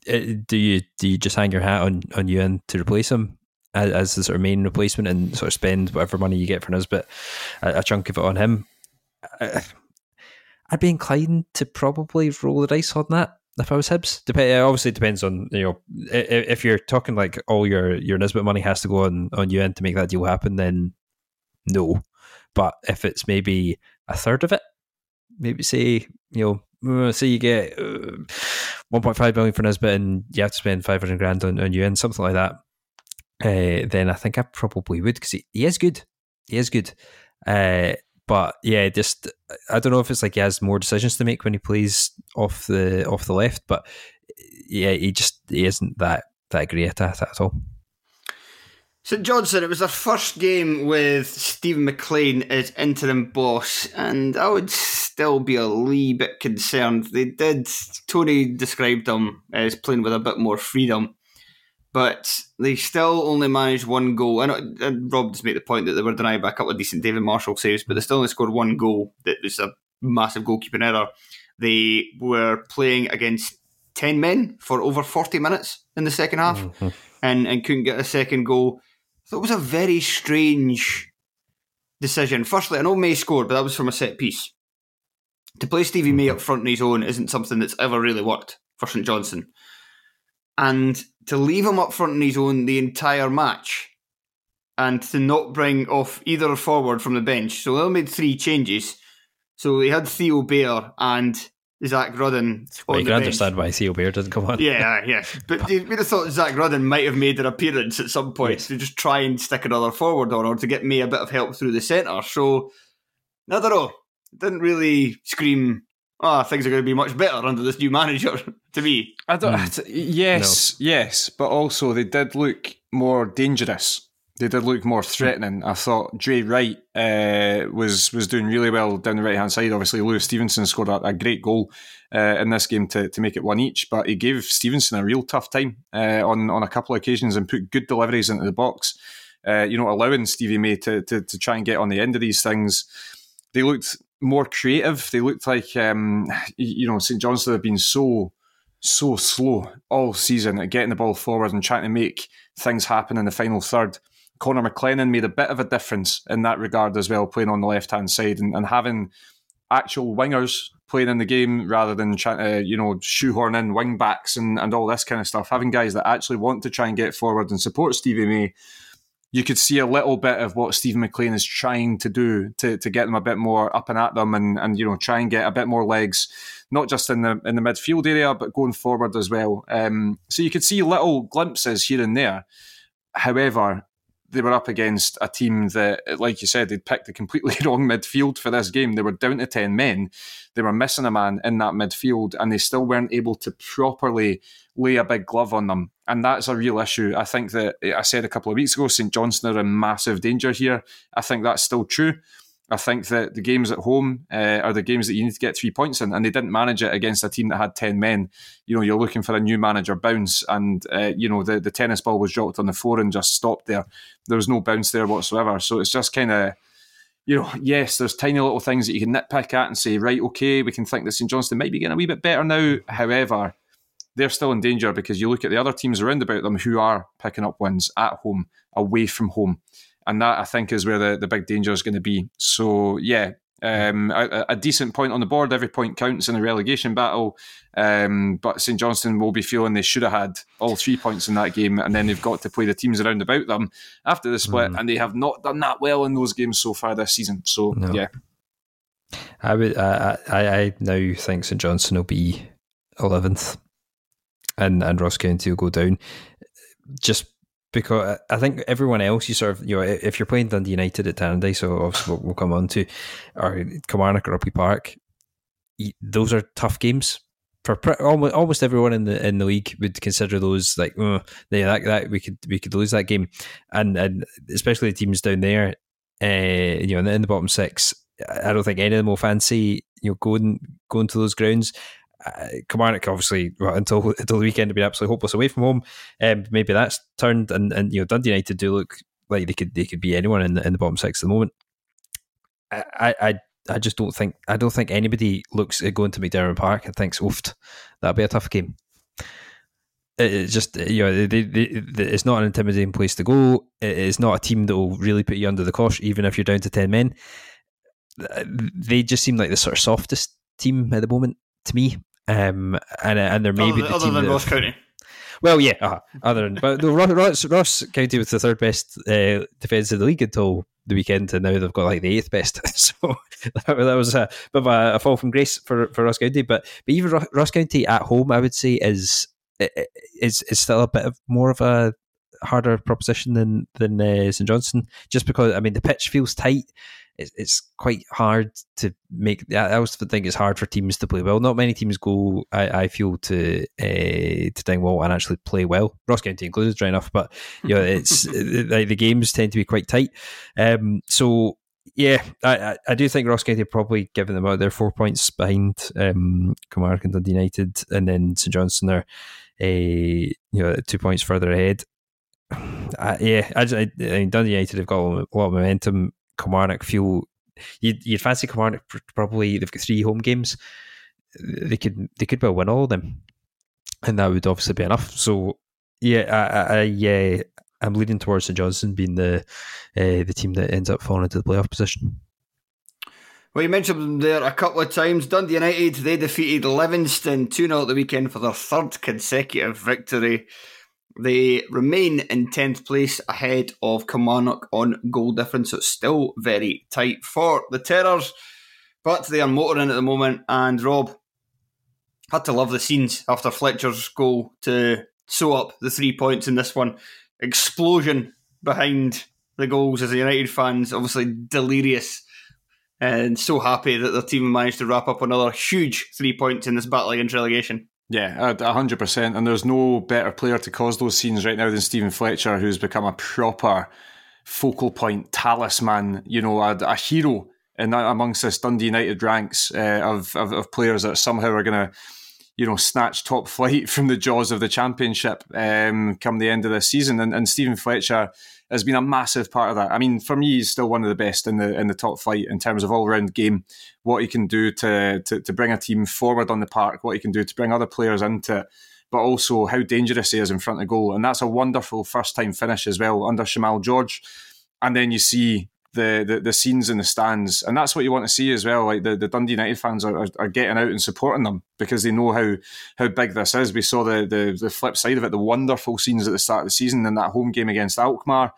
uh, do you do you just hang your hat on on Youan to replace him as, as the sort of main replacement and sort of spend whatever money you get for Nisbet, a, a chunk of it on him? I, I'd be inclined to probably roll the dice on that if I was Hibs. Dep- it obviously depends on you know if you're talking like all your your Nisbet money has to go on on Youan to make that deal happen, then no. But if it's maybe a third of it, maybe say you know uh, say you get uh, 1.5 million for Nisbet and you have to spend 500 grand on, on Youan, something like that. Uh, then I think I probably would because he, he is good. He is good. Uh, but yeah, just I don't know if it's like he has more decisions to make when he plays off the off the left, but yeah, he just he isn't that that great at it at all. St Johnstone, it was their first game with Steven MacLean as interim boss, and I would still be a wee bit concerned. They did, Tony described them as playing with a bit more freedom but they still only managed one goal. And, and Rob just made the point that they were denied by a couple of decent David Marshall saves, but they still only scored one goal. That was a massive goalkeeping error. They were playing against 10 men for over 40 minutes in the second half mm-hmm. and, and couldn't get a second goal. So it was a very strange decision. Firstly, I know May scored, but that was from a set piece. To play Stevie May up front on his own isn't something that's ever really worked for St Johnstone. And to leave him up front on his own the entire match and to not bring off either forward from the bench. So they made three changes. So they had Theo Bair and Zak Rudden. Well, you can understand why Theo Bair doesn't come on. Yeah, yeah. But you would have thought Zak Rudden might have made an appearance at some point yes. to just try and stick another forward on or to get me a bit of help through the centre. So, I don't know. Didn't really scream oh, things are going to be much better under this new manager. to me, I don't. Mm. Yes, no. yes, but also they did look more dangerous. They did look more threatening. I thought Drey Wright uh, was was doing really well down the right hand side. Obviously, Lewis Stevenson scored a, a great goal uh, in this game to, to make it one each, but he gave Stevenson a real tough time uh, on on a couple of occasions and put good deliveries into the box. Uh, you know, allowing Stevie May to, to to try and get on the end of these things. They looked more creative. They looked like, um, you know, St Johnstone have been so so slow all season at getting the ball forward and trying to make things happen in the final third. Connor McLennan made a bit of a difference in that regard as well, playing on the left hand side and, and having actual wingers playing in the game rather than trying to, you know, shoehorn in wing backs and, and all this kind of stuff. Having guys that actually want to try and get forward and support Stevie May you could see a little bit of what Steven MacLean is trying to do to, to get them a bit more up and at them and, and you know try and get a bit more legs, not just in the in the midfield area but going forward as well. Um, so you could see little glimpses here and there. However, they were up against a team that, like you said, they'd picked a completely wrong midfield for this game. They were down to 10 men. They were missing a man in that midfield, and they still weren't able to properly lay a big glove on them. And that's a real issue. I think that I said a couple of weeks ago, St Johnstone are in massive danger here. I think that's still true. I think that the games at home uh, are the games that you need to get three points in, and they didn't manage it against a team that had ten men. You know, you're looking for a new manager bounce, and uh, you know the the tennis ball was dropped on the floor and just stopped there. There was no bounce there whatsoever. So it's just kind of, you know, yes, there's tiny little things that you can nitpick at and say, right, okay, we can think that St Johnstone might be getting a wee bit better now. However, they're still in danger because you look at the other teams around about them who are picking up wins at home, away from home and that I think is where the, the big danger is going to be. So yeah, um, a, a, decent point on the board. Every point counts in a relegation battle. Um, but St Johnstone will be feeling they should have had all three points in that game, and then they've got to play the teams around about them after the split, mm. and they have not done that well in those games so far this season. So no. yeah, I would. I, I, I now think St Johnstone will be eleventh, and and Ross County will go down. Just because I think everyone else, you sort of, you know, if you're playing Dundee United at Tannadice, so obviously we'll, come on to, or Kilmarnock or Rugby Park, those are tough games. For almost, almost everyone in the in the league would consider those like, oh, yeah, that, that we could we could lose that game, and and especially the teams down there, uh, you know, in the bottom six. I don't think any of them will fancy you know going going to those grounds uh, Kilmarnock obviously well, until until the weekend have been absolutely hopeless away from home. Um, maybe that's turned, and, and you know Dundee United do look like they could they could be anyone in the in the bottom six at the moment. I I I just don't think I don't think anybody looks at going to McDiarmid Park and thinks, "Oof, that'll be a tough game." It's just you know they, they, they, it's not an intimidating place to go. It's not a team that will really put you under the cosh, even if you're down to ten men. They just seem like the sort of softest team at the moment to me. Um, and and there may other, be the other than Ross County. Well, yeah, uh, other than but the Ross, Ross County was the third best uh, defence in the league until the weekend, and now they've got like the eighth best. so that, that was a bit of a, a, fall from grace for, for Ross County. But but even Ross County at home, I would say is is is still a bit of more of a harder proposition than than uh, St Johnstone, just because I mean the pitch feels tight it's, it's quite hard to make. I also think it's hard for teams to play well. Not many teams go, I, I feel, to uh, to Dingwall and actually play well. Ross County included, right enough, but you know, it's like the games tend to be quite tight. Um, so yeah, I, I do think Ross County probably given them out. They're four points behind um, Kilmarnock and Dundee United, and then St Johnstone are a you know two points further ahead. Yeah, I, I, I mean, Dundee United have got a lot of momentum. Kilmarnock feel you'd, you'd fancy Kilmarnock probably they've got three home games. They could they could well win all of them, and that would obviously be enough. So yeah, I, I, yeah, I'm leaning towards St Johnstone being the uh, the team that ends up falling into the playoff position. Well, you mentioned them there a couple of times. Dundee United, they defeated Livingston 2 0 at the weekend for their third consecutive victory. They remain in 10th place ahead of Kilmarnock on goal difference, so it's still very tight for the Terrors. But they are motoring at the moment, and Rob had to love the scenes after Fletcher's goal to sew up the three points in this one. Explosion behind the goals as the United fans, obviously delirious and so happy that their team managed to wrap up another huge three points in this battle against relegation. Yeah, hundred percent. And there's no better player to cause those scenes right now than Steven Fletcher, who's become a proper focal point, talisman. You know, a, a hero in amongst this Dundee United ranks uh, of, of, of players that somehow are going to you know, snatch top flight from the jaws of the championship um, come the end of this season. And, and Steven Fletcher has been a massive part of that. I mean, for me, he's still one of the best in the in the top flight in terms of all round game. What he can do to, to to bring a team forward on the park, what he can do to bring other players into it, but also how dangerous he is in front of goal. And that's a wonderful first time finish as well under Shamal George. And then you see the, the, the scenes in the stands, and that's what you want to see as well. Like the, the Dundee United fans are, are, are, getting out and supporting them because they know how how big this is. We saw the, the the flip side of it, the wonderful scenes at the start of the season in that home game against Alkmaar.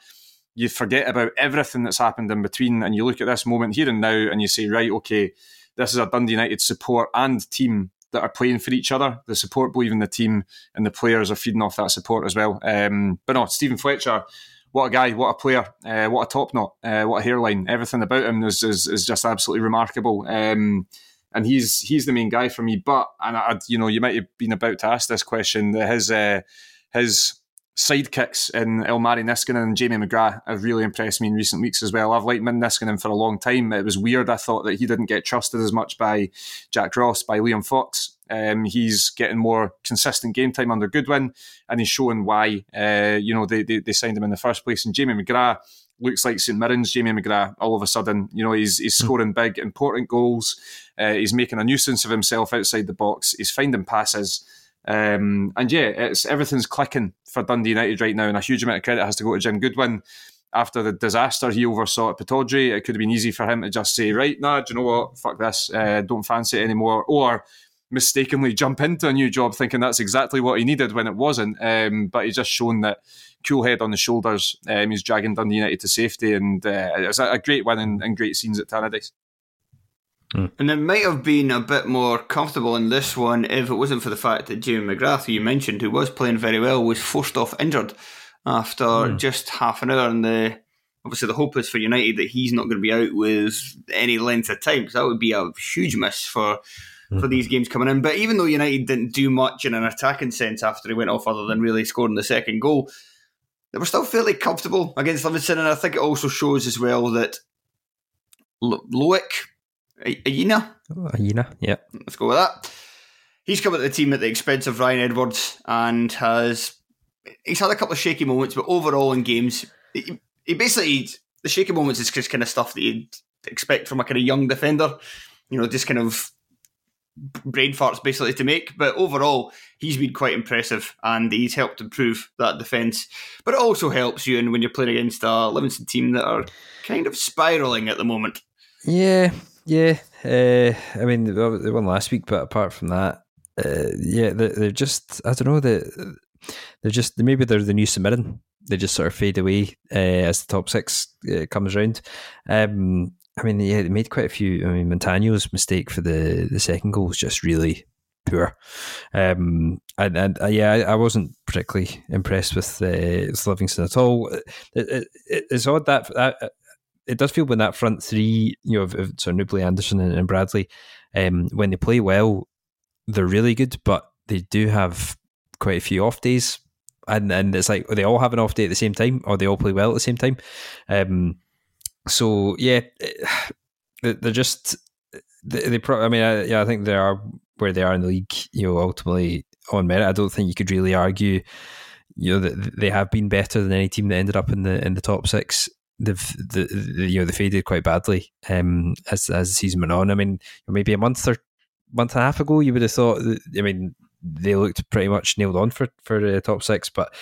You forget about everything that's happened in between, and you look at this moment here and now, and you say, right, okay, this is a Dundee United support and team that are playing for each other. The support believe in the team, and the players are feeding off that support as well. Um, but no, Steven Fletcher what a guy, what a player, uh, what a top knot, uh, what a hairline. Everything about him is is, is just absolutely remarkable. Um, and he's he's the main guy for me. But and I, you know, you might have been about to ask this question. His uh, his sidekicks in Ilmari Niskanen and Jamie McGrath have really impressed me in recent weeks as well. I've liked Min Niskanen for a long time. It was weird. I thought that he didn't get trusted as much by Jack Ross, by Liam Fox. Um, he's getting more consistent game time under Goodwin, and he's showing why. Uh, you know, they, they, they signed him in the first place. And Jamie McGrath looks like St Mirren's Jamie McGrath. All of a sudden, you know, he's he's hmm. scoring big, important goals. Uh, he's making a nuisance of himself outside the box. He's finding passes. Um, and yeah, it's everything's clicking for Dundee United right now, and a huge amount of credit has to go to Jim Goodwin. After the disaster he oversaw at Pittodrie, it could have been easy for him to just say, "Right, nah, do you know what? Fuck this. Uh, don't fancy it anymore," or mistakenly jump into a new job thinking that's exactly what he needed when it wasn't. Um, but he's just shown that cool head on the shoulders. Um, he's dragging Dundee United to safety, and uh, it's a, great win and, and great scenes at Tannadice. Mm. And it might have been a bit more comfortable in this one if it wasn't for the fact that Jamie McGrath, who you mentioned, who was playing very well, was forced off injured after mm. just half an hour. And the obviously the hope is for United that he's not going to be out with any length of time because that would be a huge miss for mm. for these games coming in. But even though United didn't do much in an attacking sense after he went off, other than really scoring the second goal, they were still fairly comfortable against Livingston. And I think it also shows as well that Loic Ayina. Ayina, yeah. Let's go with that. He's come at the team at the expense of Ryan Edwards and has he's had a couple of shaky moments, but overall in games, he, he basically the shaky moments is just kind of stuff that you'd expect from a kind of young defender. You know, just kind of brain farts basically to make. But overall, he's been quite impressive and he's helped improve that defence. But it also helps you when you're playing against a Livingston team that are kind of spiralling at the moment. Yeah, yeah, uh, I mean they won last week, but apart from that, uh, yeah, they're, they're, just I don't know they they're just maybe they're the new St They just sort of fade away uh, as the top six comes around. Um, I mean, yeah, they made quite a few. I mean, Montano's mistake for the the second goal was just really poor. Um, and, and uh, yeah, I, I, wasn't particularly impressed with, uh, with Livingston at all. It, it, it's odd that, that it does feel when that front three, you know, of, of Nouble, Anderson, and, and Bradley, um, when they play well, they're really good, but they do have quite a few off days, and and it's like they all have an off day at the same time, or they all play well at the same time. Um, so yeah, they're just they. they pro- I mean, I, yeah, I think they are where they are in the league. You know, ultimately on merit. I don't think you could really argue. You know that they have been better than any team that ended up in the in the top six they've the, the, you know they faded quite badly um, as as the season went on. I mean, maybe a month or month and a half ago, you would have thought. I mean, they looked pretty much nailed on for for the top six, but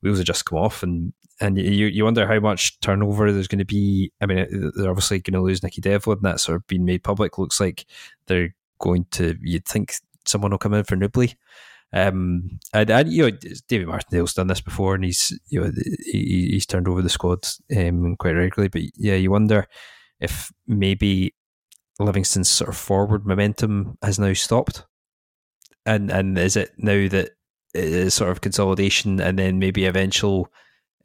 wheels have just come off, and and you you wonder how much turnover there's going to be. I mean, they're obviously going to lose Nicky Devlin. and That's sort of been made public. Looks like they're going to. You'd think someone will come in for Nouble. Um, and, and you know, David Martindale's done this before, and he's you know he, he's turned over the squad um, quite regularly. But yeah, you wonder if maybe Livingston's sort of forward momentum has now stopped, and and is it now that it is sort of consolidation, and then maybe eventual,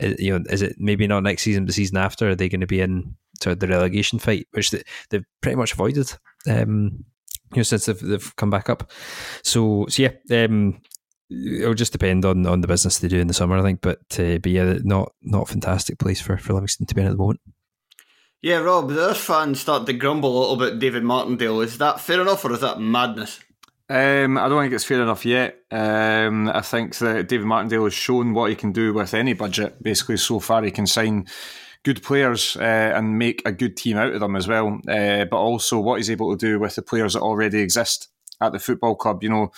uh, you know, is it maybe not next season, but season after? Are they going to be in sort of the relegation fight, which they, they've pretty much avoided? Um, you know, since they've, they've come back up. So, so yeah, um, it'll just depend on, on the business they do in the summer, I think. But uh, but yeah, not not fantastic place for, for Livingston to be in at the moment. Yeah, Rob, their fans start to grumble a little bit. David Martindale, is that fair enough or is that madness? Um, I don't think it's fair enough yet. Um, I think that David Martindale has shown what he can do with any budget. Basically, so far he can sign good players uh, and make a good team out of them as well. Uh, but also what he's able to do with the players that already exist at the football club. You know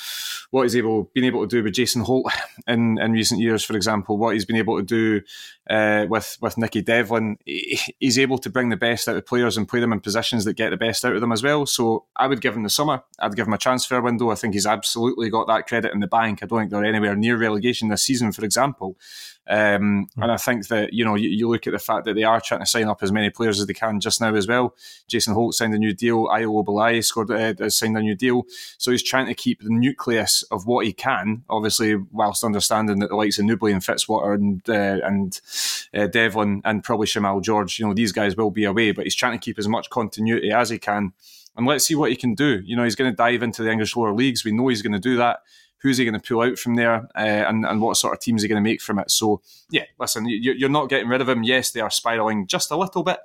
what he's able been able to do with Jason Holt in in recent years, for example. What he's been able to do uh, with with Nicky Devlin. He's able to bring the best out of players and play them in positions that get the best out of them as well. So I would give him the summer. I'd give him a transfer window. I think he's absolutely got that credit in the bank. I don't think they're anywhere near relegation this season, for example. Um, mm. And I think that, you know, you, you, look at the fact that they are trying to sign up as many players as they can just now as well. Jason Holt signed a new deal. Ayo Obileye scored, uh, signed a new deal. So he's trying to keep the nucleus of what he can, obviously, whilst understanding that the likes of Nouble and Fitzwater and, uh, and uh, Devlin and probably Shamal George, you know, these guys will be away, but he's trying to keep as much continuity as he can. And let's see what he can do. You know, he's going to dive into the English lower leagues. We know he's going to do that who's he going to pull out from there, uh, and and what sort of teams he going to make from it. So yeah, listen, you're not getting rid of him. Yes, they are spiraling just a little bit,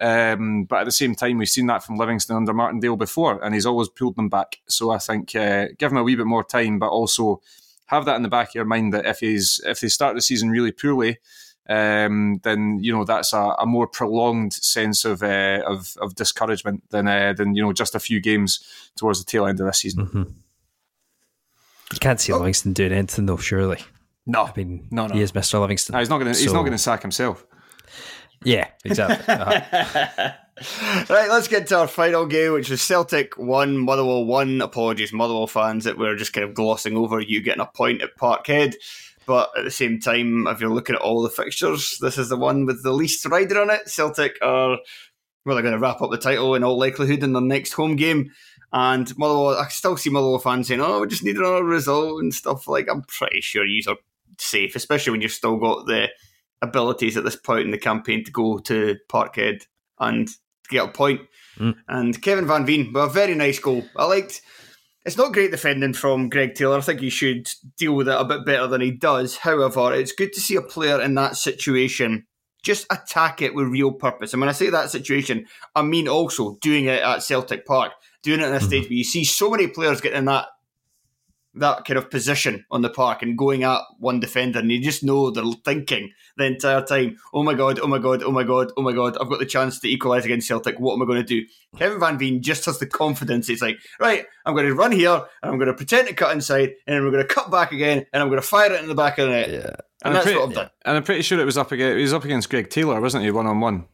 um, but at the same time, we've seen that from Livingston under Martindale before, and he's always pulled them back. So I think uh, give him a wee bit more time, but also have that in the back of your mind that if he's if they start the season really poorly. Um, then you know that's a, a more prolonged sense of, uh, of of discouragement than uh, than you know just a few games towards the tail end of this season. Mm-hmm. You can't see oh. Livingston doing anything though, surely. No, I mean, no, no. he is Mr. Livingston. No, he's not going to. So... He's not going to sack himself. Yeah, exactly. Uh-huh. right, let's get to our final game, which is Celtic one, Motherwell one. Apologies, Motherwell fans, that we're just kind of glossing over you getting a point at Parkhead. But at the same time, if you're looking at all the fixtures, this is the one with the least rider on it. Celtic are well, they're going to wrap up the title in all likelihood in their next home game. And Motherwell, I still see Motherwell fans saying, "Oh, we just need another result and stuff." Like, I'm pretty sure you are safe, especially when you've still got the abilities at this point in the campaign to go to Parkhead and get a point. Mm. And Kevin Van Veen, well, a very nice goal. I liked. It's not great defending from Greg Taylor. I think he should deal with it a bit better than he does. However, it's good to see a player in that situation just attack it with real purpose. And when I say that situation, I mean also doing it at Celtic Park doing it in a stage mm-hmm. where you see so many players getting in that that kind of position on the park and going at one defender, and you just know they're thinking the entire time, "Oh my god, oh my god, oh my god, oh my god! I've got the chance to equalise against Celtic. What am I going to do?" Kevin Van Veen just has the confidence. It's like, right, I'm going to run here, and I'm going to pretend to cut inside, and then we're going to cut back again, and I'm going to fire it in the back of the net. Yeah. And, and that's pretty, what I've done. And I'm pretty sure it was up against he was up against Greg Taylor, wasn't he, one on one?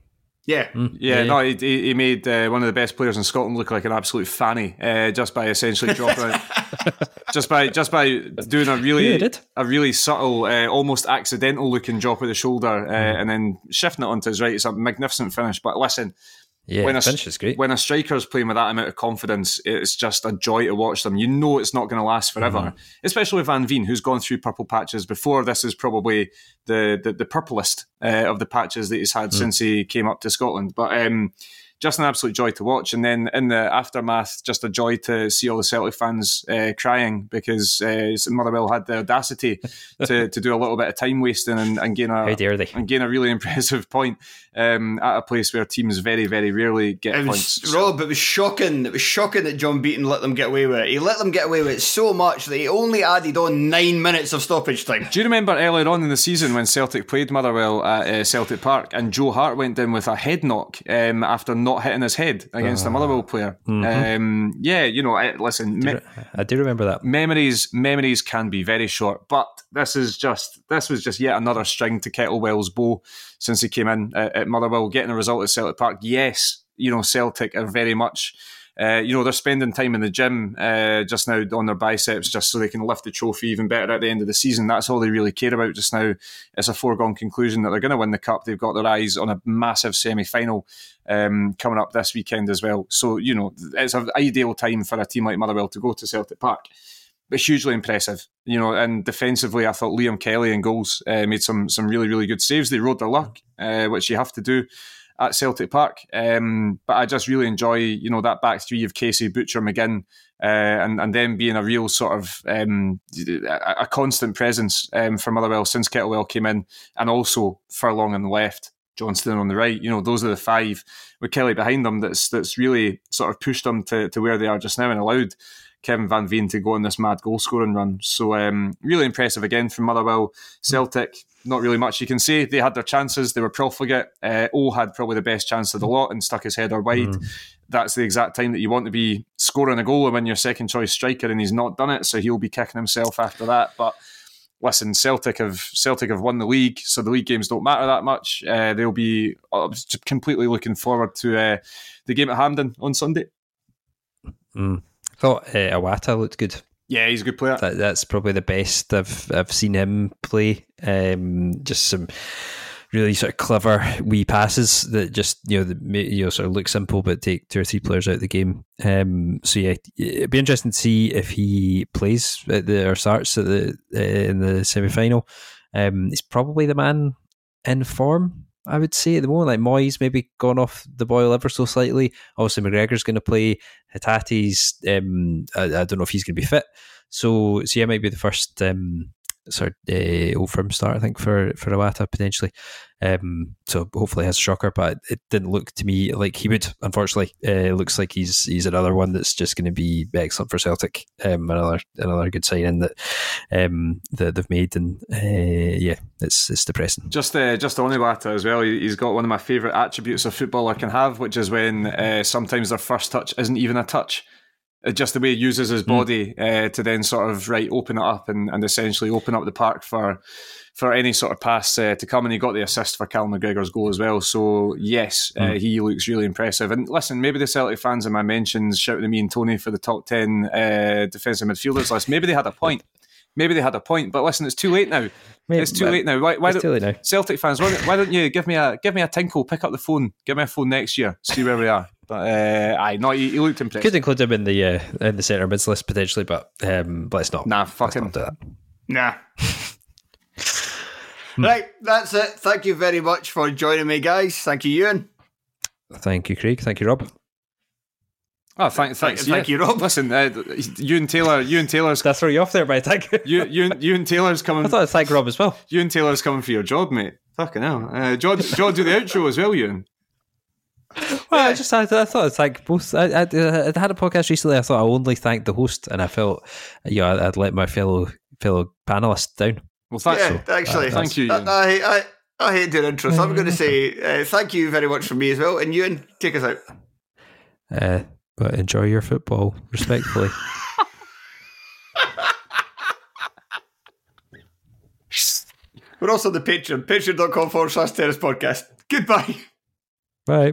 Yeah, mm, yeah, yeah, no, he, he made uh, one of the best players in Scotland look like an absolute fanny uh, just by essentially dropping, just by just by doing a really yeah, a really subtle, uh, almost accidental looking drop of the shoulder, uh, mm. and then shifting it onto his right. It's a magnificent finish. But listen, yeah, when a, finish is great. When a striker's playing with that amount of confidence, it's just a joy to watch them. You know it's not going to last forever, mm-hmm. especially with Van Veen, who's gone through purple patches before. This is probably the the, the purplest uh, of the patches that he's had mm. since he came up to Scotland. But um, just an absolute joy to watch. And then in the aftermath, just a joy to see all the Celtic fans uh, crying because uh, Motherwell had the audacity to, to do a little bit of time wasting and, and gain a and gain a really impressive point um, at a place where teams very very rarely get it was, points. Rob, it was shocking. It was shocking that John Beaton let them get away with it. He let them get away with it so much that he only added on nine minutes of stoppage time. Do you remember earlier on in the season when Celtic played Motherwell at uh, Celtic Park and Joe Hart went down with a head knock um, after not hitting his head against uh, a Motherwell player. Mm-hmm. Um, yeah, you know, I, listen, me- I do remember that. Memories, memories can be very short, but this is just this was just yet another string to Kettlewell's bow since he came in at, at Motherwell, getting a result at Celtic Park. Yes, you know, Celtic are very much uh, you know, they're spending time in the gym uh, just now on their biceps just so they can lift the trophy even better at the end of the season. That's all they really care about just now. It's a foregone conclusion that they're going to win the cup. They've got their eyes on a massive semi final um, coming up this weekend as well. So, you know, it's an ideal time for a team like Motherwell to go to Celtic Park. But hugely impressive, you know. And defensively, I thought Liam Kelly and goals uh, made some some really really good saves. They rode their luck, uh, which you have to do at Celtic Park. Um, but I just really enjoy, you know, that back three of Casey, Butcher, McGinn, uh, and and then being a real sort of um, a, a, constant presence um, for Motherwell since Kettlewell came in, and also Furlong on the left. Johnston on the right, you know, those are the five with Kelly behind them. That's that's really sort of pushed them to, to where they are just now and allowed Kevin Van Veen to go on this mad goal scoring run. So um, really impressive again from Motherwell. Celtic, not really much you can say. They had their chances. They were profligate. Uh, o had probably the best chance of the lot and stuck his header wide. Mm. That's the exact time that you want to be scoring a goal and win your second choice striker, and he's not done it. So he'll be kicking himself after that. But listen, Celtic have Celtic have won the league, so the league games don't matter that much. Uh, they'll be completely looking forward to uh, the game at Hampden on Sunday. Mm. I thought uh, Iwata looked good. Yeah, he's a good player. That, that's probably the best I've I've seen him play. Um, just some really sort of clever wee passes that just you know the, you know sort of look simple but take two or three players out of the game. Um, so yeah, it'd be interesting to see if he plays at the or starts at the uh, in the semi final. Um, he's probably the man in form. I would say at the moment, like Moyes maybe gone off the boil ever so slightly. Obviously, McGregor's going to play. Hatate's, um, I, I, don't know if he's going to be fit. So, so yeah, might be the first um, sort uh, old firm start, I think, for for Iwata potentially. Um, so hopefully has a shocker, but it didn't look to me like he would. Unfortunately, uh, looks like he's he's another one that's just going to be excellent for Celtic. Um, another another good signing that um, that they've made, and uh, yeah, it's it's depressing. Just uh, just on Iwata as well, he's got one of my favourite attributes a footballer can have, which is when sometimes their first touch isn't even a touch. Uh, just the way he uses his hmm. body mm. uh, to then sort of right open it up and, and essentially open up the park for for any sort of pass uh, to come, and he got the assist for Cal McGregor's goal as well. So yes, mm. uh, hmm. he looks really impressive. And listen, maybe the Celtic fans in my mentions shouting at me and Tony for the top ten uh, defensive midfielders list. Maybe they had a point. Maybe they had a point. But listen, it's too late now. Maybe, it's too late now. Why, why don't, now. Celtic fans? Why, why, don't you give me a give me a tinkle? Pick up the phone. Give me a phone next year. See where we are. But uh, aye, no, he, he looked impressive. Could include him in the uh, in the centre mids list potentially, but um, but it's not. Nah, fucking do that. Nah. right, that's it. Thank you very much for joining me, guys. Thank you, Euan. Thank you, Craig. Thank you, Rob. Oh, thanks, thanks. Thank yeah. you, Rob. Listen, uh, Euan Taylor, Euan Taylor's. Did I throw you off there by thank you? You, Euan Taylor's coming. I thought I'd thank Rob as well. Euan Taylor's coming for your job, mate. Fucking hell. Uh, George, George do the outro as well, Euan. Well, I just I, I thought it's like both. I, I, I, had a podcast recently. I thought I only thanked the host, and I felt yeah I'd, I'd let my fellow fellow panelists down. Well, thanks. Yeah, so. actually, thank you. I, I I hate doing intro, so I'm going to say uh, thank you very much from me as well. And Euan, take us out. Uh, but enjoy your football respectfully. We're also the Patreon, patreon.com forward slash terrace podcast. Goodbye. Bye.